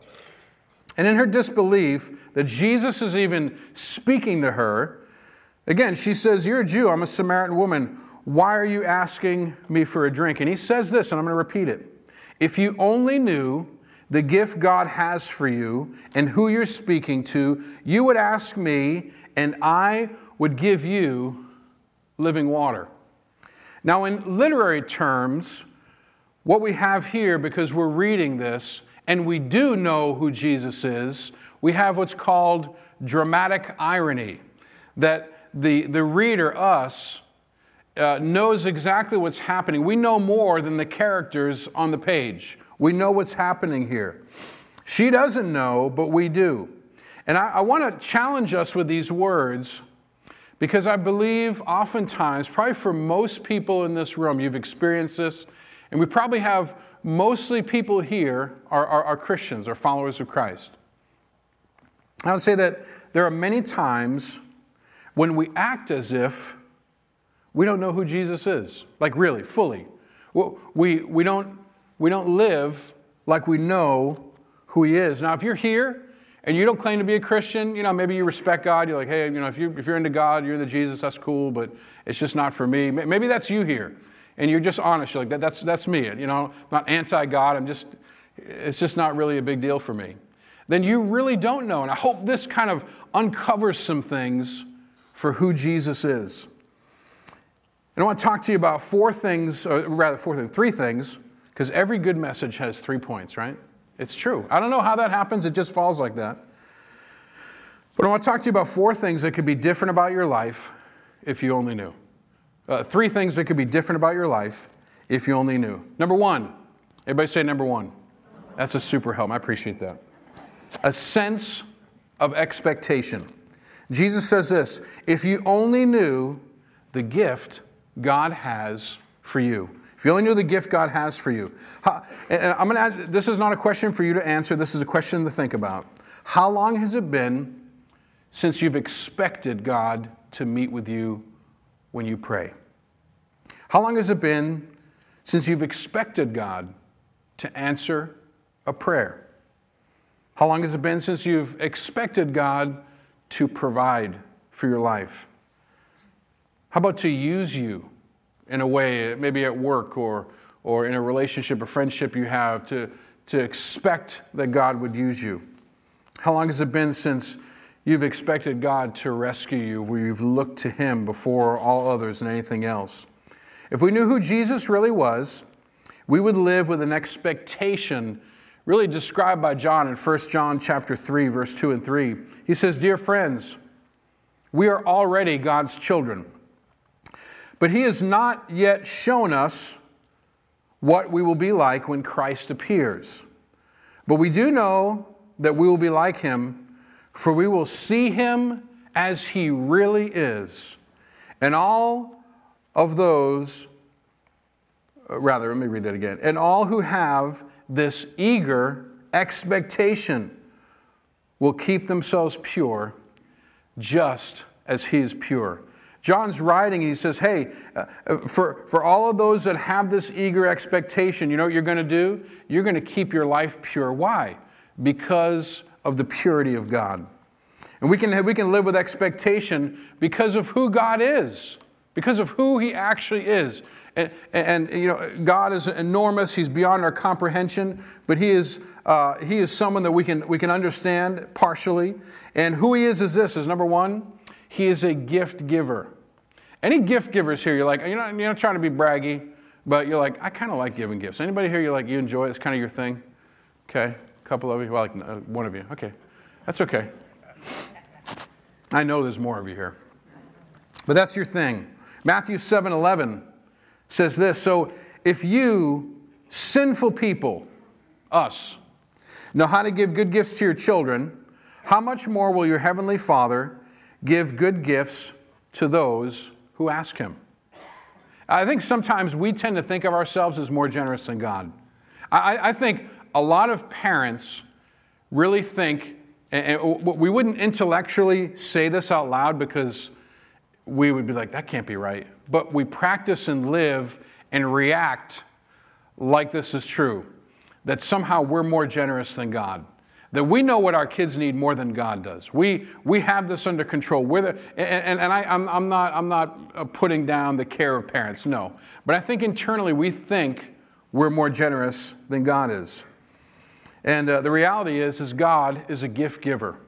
S1: And in her disbelief that Jesus is even speaking to her, again, she says, You're a Jew, I'm a Samaritan woman. Why are you asking me for a drink? And he says this, and I'm going to repeat it. If you only knew the gift God has for you and who you're speaking to, you would ask me, and I would give you living water. Now, in literary terms, what we have here, because we're reading this, and we do know who Jesus is, we have what's called dramatic irony. That the, the reader, us, uh, knows exactly what's happening. We know more than the characters on the page. We know what's happening here. She doesn't know, but we do. And I, I want to challenge us with these words because I believe oftentimes, probably for most people in this room, you've experienced this, and we probably have mostly people here are, are, are Christians or followers of Christ. I would say that there are many times when we act as if we don't know who Jesus is, like really, fully. We, we, don't, we don't live like we know who he is. Now, if you're here and you don't claim to be a Christian, you know, maybe you respect God. You're like, hey, you know, if, you're, if you're into God, you're into Jesus, that's cool, but it's just not for me. Maybe that's you here. And you're just honest. You're like, that, that's, that's me. You know, I'm not anti God. I'm just, it's just not really a big deal for me. Then you really don't know. And I hope this kind of uncovers some things for who Jesus is. And I want to talk to you about four things, or rather, four things, three things, Because every good message has three points, right? It's true. I don't know how that happens, it just falls like that. But I want to talk to you about four things that could be different about your life if you only knew. Uh, three things that could be different about your life if you only knew. Number one, everybody say number one. That's a super help. I appreciate that. A sense of expectation. Jesus says this if you only knew the gift God has for you. If you only knew the gift God has for you. And I'm going to add, this is not a question for you to answer, this is a question to think about. How long has it been since you've expected God to meet with you when you pray? How long has it been since you've expected God to answer a prayer? How long has it been since you've expected God to provide for your life? How about to use you in a way, maybe at work or, or in a relationship or friendship you have, to, to expect that God would use you? How long has it been since you've expected God to rescue you, where you've looked to Him before all others and anything else? If we knew who Jesus really was, we would live with an expectation really described by John in 1 John chapter 3 verse 2 and 3. He says, "Dear friends, we are already God's children. But he has not yet shown us what we will be like when Christ appears. But we do know that we will be like him, for we will see him as he really is. And all of those, uh, rather, let me read that again. And all who have this eager expectation will keep themselves pure, just as he is pure. John's writing, he says, Hey, uh, for, for all of those that have this eager expectation, you know what you're going to do? You're going to keep your life pure. Why? Because of the purity of God. And we can, we can live with expectation because of who God is, because of who He actually is. And, and, you know, God is enormous. He's beyond our comprehension, but He is, uh, he is someone that we can, we can understand partially. And who He is is this, is number one, He is a gift giver. Any gift givers here, you're like, you're not, you're not trying to be braggy, but you're like, I kind of like giving gifts. Anybody here, you like, you enjoy it? It's kind of your thing? Okay, a couple of you, well, like uh, one of you. Okay, that's okay. I know there's more of you here. But that's your thing. Matthew 7 11 says this So if you, sinful people, us, know how to give good gifts to your children, how much more will your heavenly Father give good gifts to those who ask him? I think sometimes we tend to think of ourselves as more generous than God. I, I think a lot of parents really think, and we wouldn't intellectually say this out loud because we would be like, that can't be right. But we practice and live and react like this is true that somehow we're more generous than God. That we know what our kids need more than God does. We, we have this under control. We're the, and and, and I, I'm, I'm not, I'm not uh, putting down the care of parents, no. But I think internally we think we're more generous than God is. And uh, the reality is, is God is a gift giver.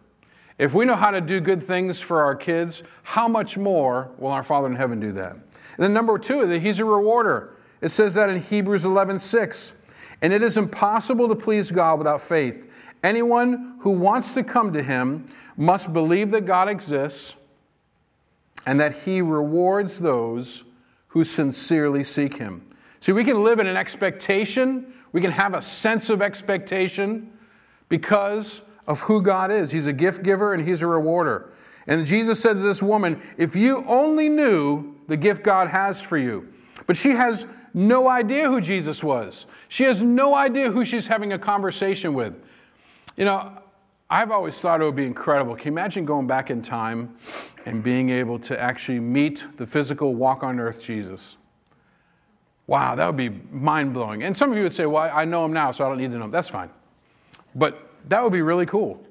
S1: If we know how to do good things for our kids, how much more will our Father in heaven do that? And then number two, that He's a rewarder. It says that in Hebrews 11 6. And it is impossible to please God without faith. Anyone who wants to come to Him must believe that God exists and that He rewards those who sincerely seek Him. See, we can live in an expectation, we can have a sense of expectation because of who God is. He's a gift giver and He's a rewarder. And Jesus said to this woman, If you only knew the gift God has for you, but she has no idea who Jesus was. She has no idea who she's having a conversation with. You know, I've always thought it would be incredible. Can you imagine going back in time and being able to actually meet the physical walk on earth Jesus? Wow, that would be mind blowing. And some of you would say, Well, I know him now, so I don't need to know him. That's fine. But that would be really cool.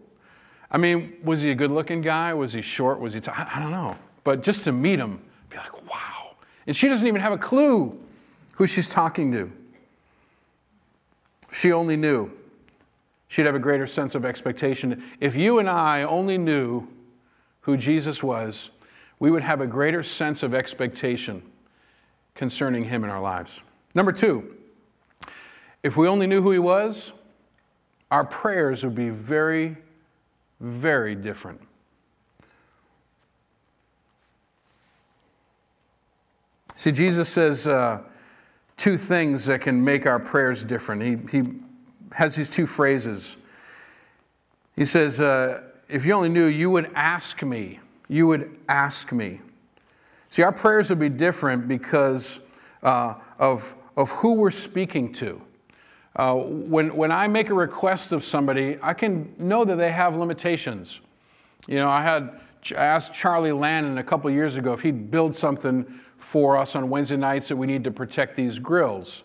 S1: I mean, was he a good looking guy? Was he short? Was he, t- I don't know. But just to meet him, be like, wow. And she doesn't even have a clue who she's talking to. She only knew. She'd have a greater sense of expectation. If you and I only knew who Jesus was, we would have a greater sense of expectation concerning him in our lives. Number two, if we only knew who he was, our prayers would be very, very different. See, Jesus says uh, two things that can make our prayers different. He, he has these two phrases. He says, uh, If you only knew, you would ask me. You would ask me. See, our prayers would be different because uh, of, of who we're speaking to. Uh, when, when I make a request of somebody, I can know that they have limitations. You know, I had I asked Charlie Lannon a couple years ago if he'd build something for us on Wednesday nights that we need to protect these grills.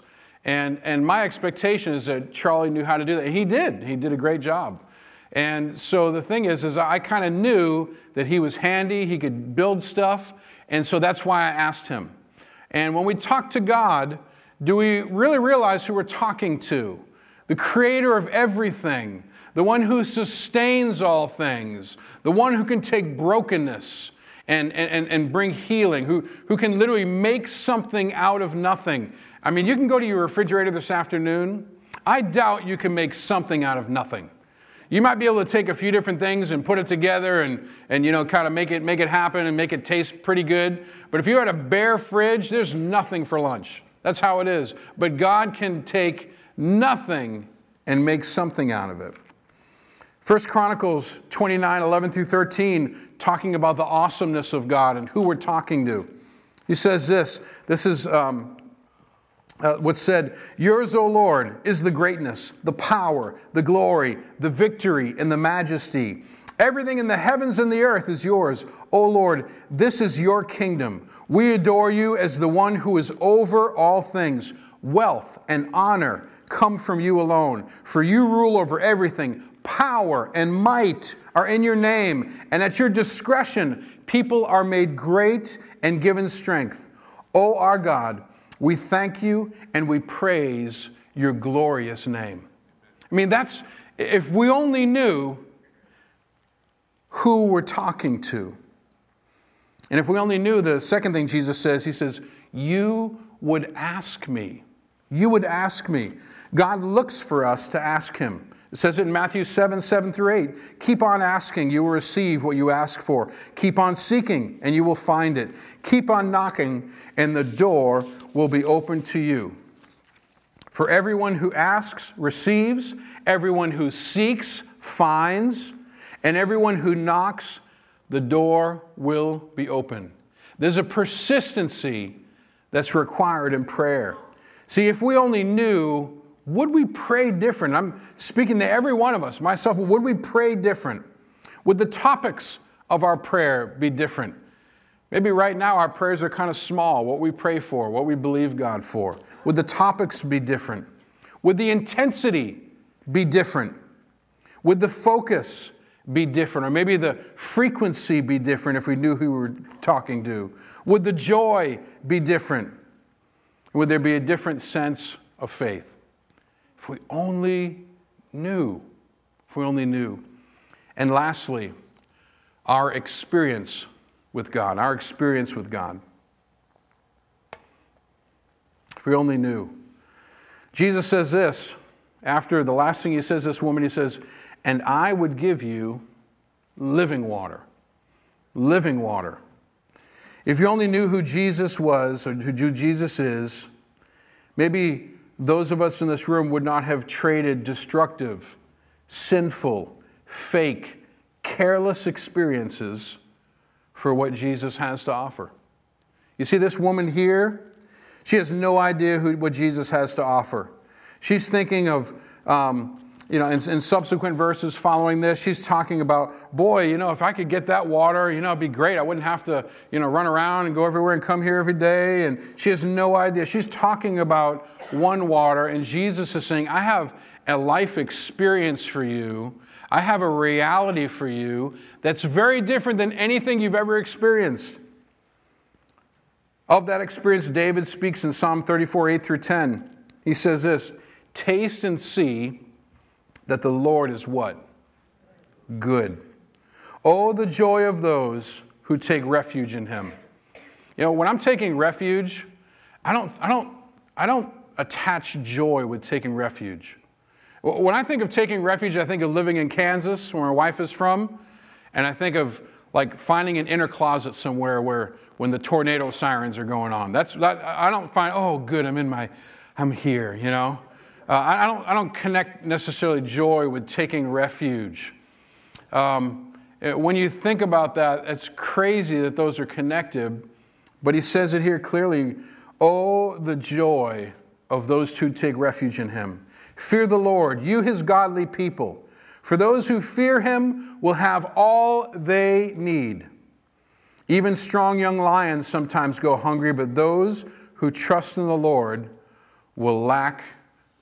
S1: And, and my expectation is that Charlie knew how to do that. He did. He did a great job. And so the thing is, is I kind of knew that he was handy, he could build stuff, and so that's why I asked him. And when we talk to God, do we really realize who we're talking to? The creator of everything, the one who sustains all things, the one who can take brokenness and, and, and bring healing, who, who can literally make something out of nothing. I mean, you can go to your refrigerator this afternoon. I doubt you can make something out of nothing. You might be able to take a few different things and put it together and, and you know, kind of make it, make it happen and make it taste pretty good. But if you had a bare fridge, there's nothing for lunch. That's how it is. But God can take nothing and make something out of it. First Chronicles 29, 11 through 13, talking about the awesomeness of God and who we're talking to. He says this, this is um, uh, said, Yours, O Lord, is the greatness, the power, the glory, the victory, and the majesty. Everything in the heavens and the earth is yours. O Lord, this is your kingdom. We adore you as the one who is over all things. Wealth and honor come from you alone, for you rule over everything. Power and might are in your name, and at your discretion, people are made great and given strength. O our God, we thank you and we praise your glorious name. I mean, that's, if we only knew who we're talking to. And if we only knew the second thing Jesus says, he says, You would ask me. You would ask me. God looks for us to ask him. It says it in Matthew 7 7 through 8. Keep on asking, you will receive what you ask for. Keep on seeking, and you will find it. Keep on knocking, and the door will be open to you. For everyone who asks receives, everyone who seeks finds, and everyone who knocks, the door will be open. There's a persistency that's required in prayer. See, if we only knew, would we pray different? I'm speaking to every one of us, myself, would we pray different? Would the topics of our prayer be different? Maybe right now our prayers are kind of small, what we pray for, what we believe God for. Would the topics be different? Would the intensity be different? Would the focus be different? Or maybe the frequency be different if we knew who we were talking to? Would the joy be different? Would there be a different sense of faith? If we only knew, if we only knew. And lastly, our experience with God, our experience with God. If we only knew. Jesus says this after the last thing he says, this woman, he says, And I would give you living water. Living water. If you only knew who Jesus was or who Jesus is, maybe those of us in this room would not have traded destructive, sinful, fake, careless experiences for what Jesus has to offer. You see, this woman here, she has no idea who, what Jesus has to offer. She's thinking of, um, you know, in, in, subsequent verses following this, she's talking about, boy, you know, if I could get that water, you know, it'd be great. I wouldn't have to, you know, run around and go everywhere and come here every day. And she has no idea. She's talking about one water, and Jesus is saying, I have a life experience for you I have a reality for you that's very different than anything you've ever experienced. Of that experience, David speaks in Psalm 34 8 through 10. He says this Taste and see that the Lord is what? Good. Oh, the joy of those who take refuge in him. You know, when I'm taking refuge, I don't, I don't, I don't attach joy with taking refuge. When I think of taking refuge, I think of living in Kansas, where my wife is from, and I think of like finding an inner closet somewhere where when the tornado sirens are going on. That's that, I don't find oh good I'm in my I'm here you know. Uh, I, I, don't I don't connect necessarily joy with taking refuge. Um, when you think about that, it's crazy that those are connected. But he says it here clearly. Oh, the joy of those who take refuge in him. Fear the Lord, you his godly people. For those who fear him will have all they need. Even strong young lions sometimes go hungry, but those who trust in the Lord will lack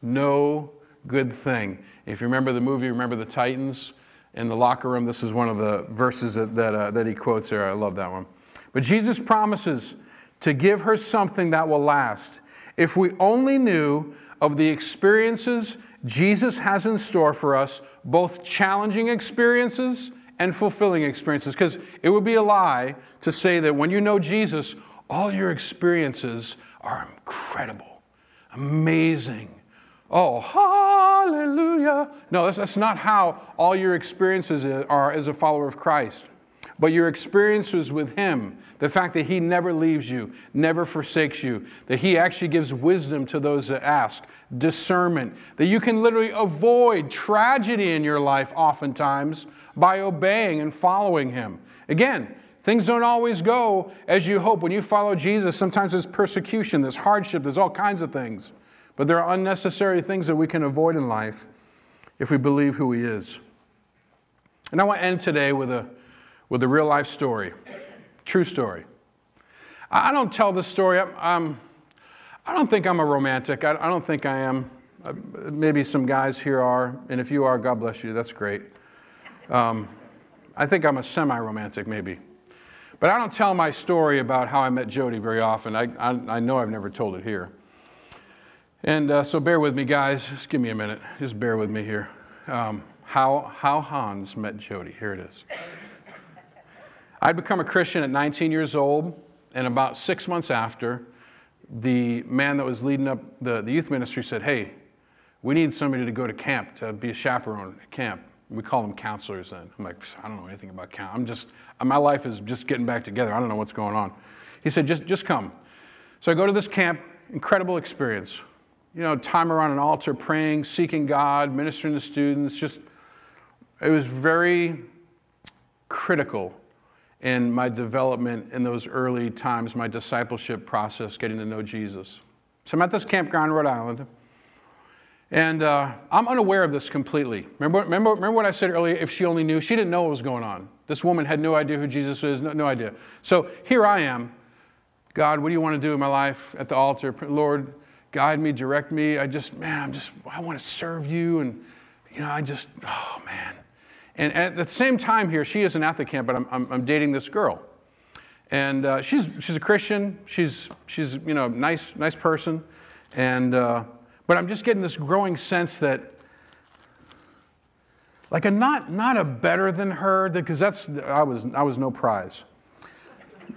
S1: no good thing. If you remember the movie, remember the Titans in the locker room, this is one of the verses that, that, uh, that he quotes there. I love that one. But Jesus promises to give her something that will last. If we only knew of the experiences Jesus has in store for us, both challenging experiences and fulfilling experiences. Because it would be a lie to say that when you know Jesus, all your experiences are incredible, amazing. Oh, hallelujah. No, that's, that's not how all your experiences are as a follower of Christ. But your experiences with Him, the fact that He never leaves you, never forsakes you, that He actually gives wisdom to those that ask, discernment, that you can literally avoid tragedy in your life oftentimes by obeying and following Him. Again, things don't always go as you hope. When you follow Jesus, sometimes there's persecution, there's hardship, there's all kinds of things. But there are unnecessary things that we can avoid in life if we believe who He is. And I want to end today with a with a real life story, true story. I don't tell this story. I'm, I do not think I'm a romantic. I, I don't think I am. Uh, maybe some guys here are, and if you are, God bless you. That's great. Um, I think I'm a semi romantic, maybe. But I don't tell my story about how I met Jody very often. I, I, I know I've never told it here. And uh, so bear with me, guys. Just give me a minute. Just bear with me here. Um, how, how Hans met Jody. Here it is. I'd become a Christian at 19 years old, and about six months after, the man that was leading up the, the youth ministry said, Hey, we need somebody to go to camp to be a chaperone at camp. We call them counselors then. I'm like, I don't know anything about camp. I'm just, my life is just getting back together. I don't know what's going on. He said, just, just come. So I go to this camp, incredible experience. You know, time around an altar, praying, seeking God, ministering to students. Just, it was very critical in my development in those early times, my discipleship process, getting to know Jesus. So I'm at this campground in Rhode Island, and uh, I'm unaware of this completely. Remember, remember, remember what I said earlier? If she only knew, she didn't know what was going on. This woman had no idea who Jesus is, no, no idea. So here I am. God, what do you want to do in my life at the altar? Lord, guide me, direct me. I just, man, I'm just, I want to serve you. And, you know, I just, oh, man. And at the same time here, she isn't at the camp, but I'm, I'm, I'm dating this girl. And uh, she's, she's a Christian. She's, she's you know, nice, nice person. And, uh, but I'm just getting this growing sense that, like, a not, not a better than her, because that's, I was, I was no prize.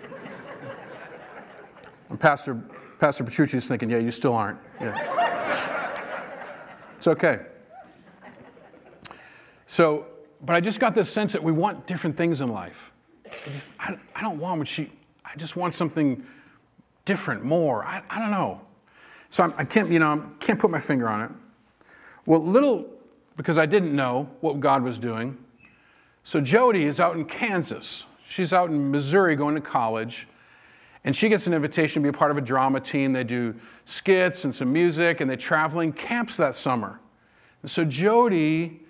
S1: and Pastor, Pastor Petrucci is thinking, yeah, you still aren't. Yeah. it's okay. So but I just got this sense that we want different things in life. I, just, I, I don't want what she, I just want something different, more. I, I don't know. So I'm, I can't, you know, I can't put my finger on it. Well, little, because I didn't know what God was doing. So Jody is out in Kansas. She's out in Missouri going to college. And she gets an invitation to be a part of a drama team. They do skits and some music, and they're traveling camps that summer. And so Jody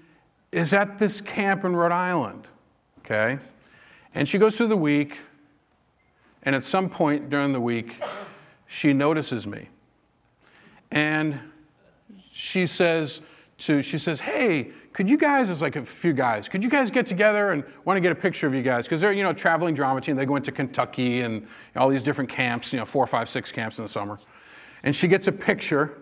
S1: is at this camp in Rhode Island, okay? And she goes through the week, and at some point during the week, she notices me. And she says to, she says, hey, could you guys, there's like a few guys, could you guys get together and want to get a picture of you guys? Because they're, you know, traveling drama team. They go into Kentucky and all these different camps, you know, four, five, six camps in the summer. And she gets a picture,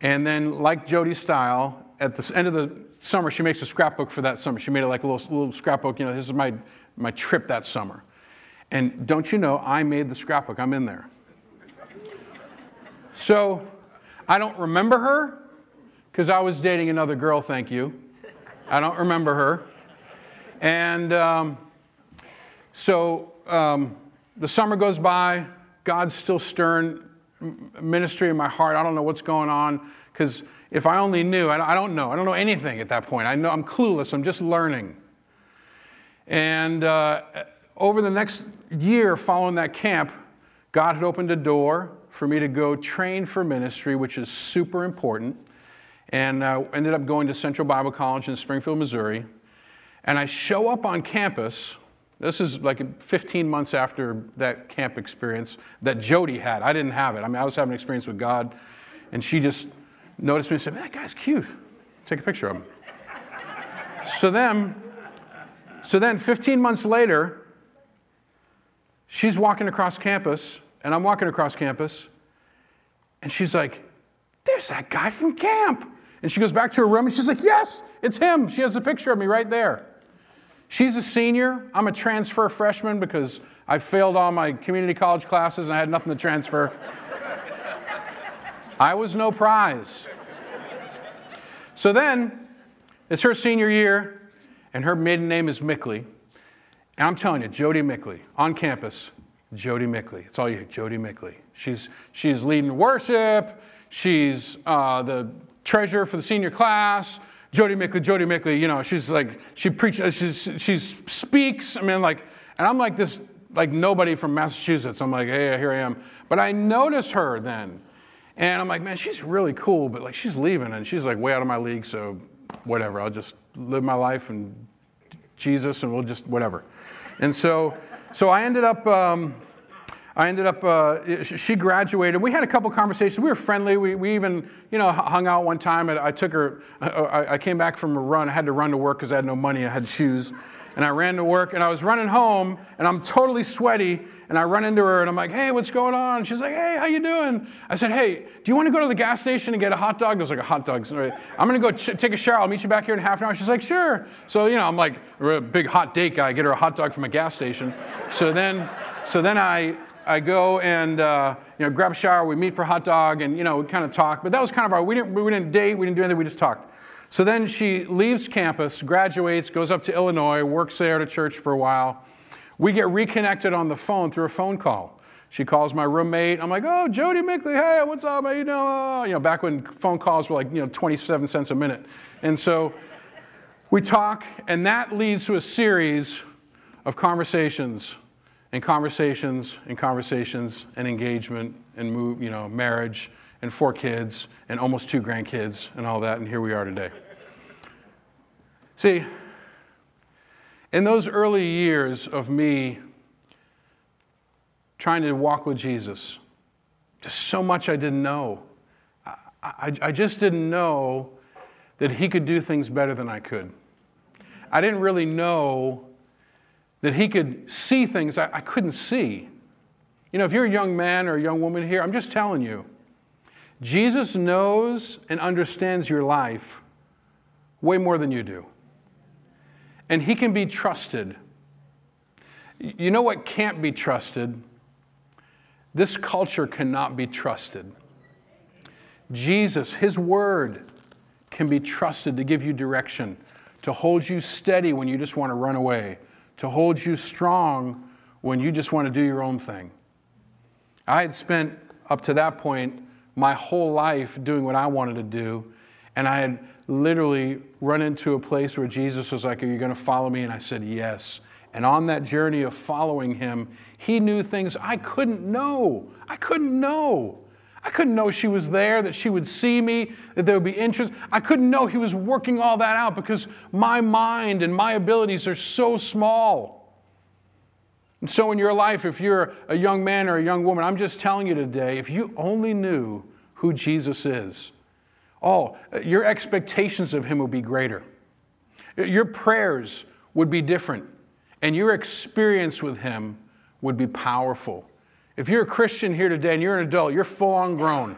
S1: and then, like Jody's style, at the end of the summer, she makes a scrapbook for that summer. She made it like a little, little scrapbook, you know, this is my, my trip that summer. And don't you know, I made the scrapbook, I'm in there. So I don't remember her because I was dating another girl, thank you. I don't remember her. And um, so um, the summer goes by, God's still stern ministry in my heart. I don't know what's going on because if I only knew, I don't know. I don't know anything at that point. I know I'm clueless. I'm just learning. And uh, over the next year following that camp, God had opened a door for me to go train for ministry, which is super important. And uh, ended up going to Central Bible College in Springfield, Missouri. And I show up on campus. This is like 15 months after that camp experience that Jody had. I didn't have it. I mean, I was having an experience with God, and she just noticed me and said, "Man, that guy's cute. Take a picture of him." So then, so then 15 months later, she's walking across campus, and I'm walking across campus, and she's like, There's that guy from camp. And she goes back to her room and she's like, Yes, it's him. She has a picture of me right there. She's a senior. I'm a transfer freshman because I failed all my community college classes and I had nothing to transfer. I was no prize. So then, it's her senior year, and her maiden name is Mickley. And I'm telling you, Jody Mickley, on campus, Jody Mickley. It's all you Jody Mickley. She's, she's leading worship. She's uh, the treasurer for the senior class. Jody Mickley, Jody Mickley, you know, she's like, she preaches, she's, she speaks. I mean, like, and I'm like this, like nobody from Massachusetts. I'm like, hey, here I am. But I notice her then. And I'm like, man, she's really cool, but like she's leaving and she's like way out of my league, so whatever. I'll just live my life and Jesus and we'll just whatever. And so, so I ended up, um, I ended up, uh, she graduated. We had a couple conversations. We were friendly. We, we even, you know, hung out one time. And I took her, I, I came back from a run. I had to run to work because I had no money. I had shoes. And I ran to work and I was running home and I'm totally sweaty. And I run into her and I'm like, hey, what's going on? She's like, hey, how you doing? I said, hey, do you want to go to the gas station and get a hot dog? There's like a hot dog. I'm going to go ch- take a shower. I'll meet you back here in half an hour. She's like, sure. So, you know, I'm like a big hot date guy. Get her a hot dog from a gas station. So then, so then I, I go and uh, you know grab a shower. We meet for a hot dog, and you know we kind of talk. But that was kind of our. We didn't we didn't date. We didn't do anything. We just talked. So then she leaves campus, graduates, goes up to Illinois, works there at a church for a while. We get reconnected on the phone through a phone call. She calls my roommate. I'm like, oh, Jody Mickley, hey, what's up? You doing? You know, back when phone calls were like, you know, 27 cents a minute. And so we talk, and that leads to a series of conversations and conversations and conversations and engagement and move, you know, marriage and four kids and almost two grandkids and all that, and here we are today. See, in those early years of me trying to walk with Jesus, just so much I didn't know. I, I, I just didn't know that He could do things better than I could. I didn't really know that He could see things I, I couldn't see. You know, if you're a young man or a young woman here, I'm just telling you, Jesus knows and understands your life way more than you do. And He can be trusted. You know what can't be trusted? This culture cannot be trusted. Jesus, His Word, can be trusted to give you direction, to hold you steady when you just want to run away, to hold you strong when you just want to do your own thing. I had spent up to that point my whole life doing what I wanted to do, and I had literally run into a place where Jesus was like, Are you going to follow me? And I said, Yes. And on that journey of following him, he knew things I couldn't know. I couldn't know. I couldn't know she was there, that she would see me, that there would be interest. I couldn't know he was working all that out because my mind and my abilities are so small. And so, in your life, if you're a young man or a young woman, I'm just telling you today if you only knew who Jesus is, oh, your expectations of him would be greater. Your prayers would be different, and your experience with him would be powerful. If you're a Christian here today and you're an adult, you're full on grown.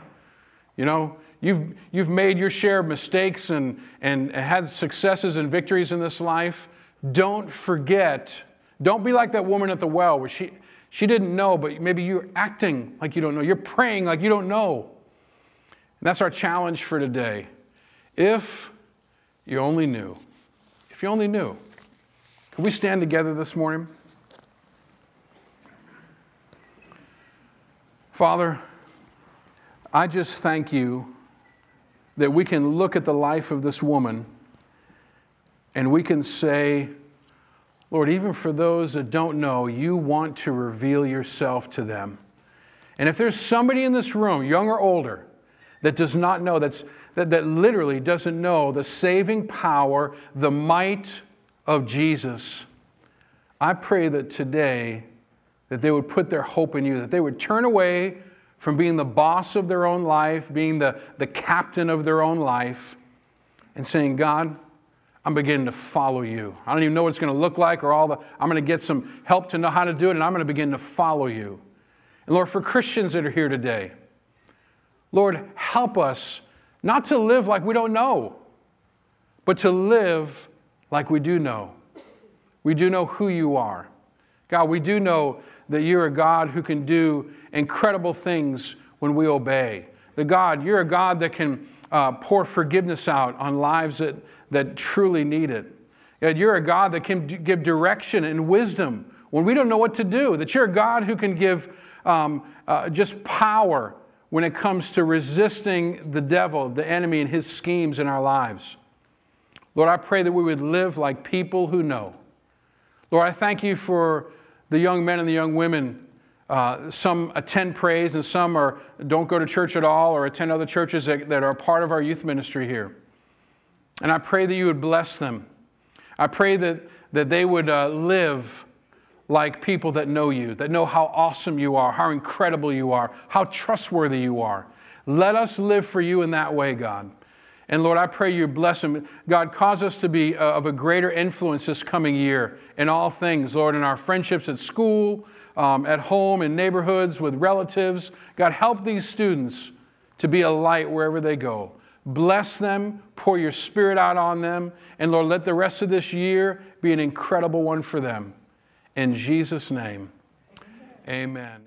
S1: You know, you've, you've made your share of mistakes and, and had successes and victories in this life. Don't forget, don't be like that woman at the well where she, she didn't know, but maybe you're acting like you don't know. You're praying like you don't know. And that's our challenge for today. If you only knew, if you only knew. Can we stand together this morning? Father, I just thank you that we can look at the life of this woman and we can say, Lord, even for those that don't know, you want to reveal yourself to them. And if there's somebody in this room, young or older, that does not know, that's, that, that literally doesn't know the saving power, the might of Jesus, I pray that today that they would put their hope in you, that they would turn away from being the boss of their own life, being the, the captain of their own life, and saying, God, I'm beginning to follow you. I don't even know what it's going to look like or all the, I'm going to get some help to know how to do it, and I'm going to begin to follow you. And Lord, for Christians that are here today, Lord, help us not to live like we don't know, but to live like we do know. We do know who you are. God, we do know that you're a God who can do incredible things when we obey. The God, you're a God that can uh, pour forgiveness out on lives that, that truly need it. God, you're a God that can give direction and wisdom when we don't know what to do. That you're a God who can give um, uh, just power when it comes to resisting the devil, the enemy, and his schemes in our lives. Lord, I pray that we would live like people who know. Lord, I thank you for the young men and the young women. Uh, some attend praise and some are, don't go to church at all or attend other churches that, that are part of our youth ministry here. And I pray that you would bless them. I pray that, that they would uh, live like people that know you, that know how awesome you are, how incredible you are, how trustworthy you are. Let us live for you in that way, God. And Lord, I pray you bless them. God, cause us to be uh, of a greater influence this coming year in all things, Lord, in our friendships at school, um, at home, in neighborhoods, with relatives. God, help these students to be a light wherever they go. Bless them, pour your spirit out on them, and Lord, let the rest of this year be an incredible one for them. In Jesus' name, amen.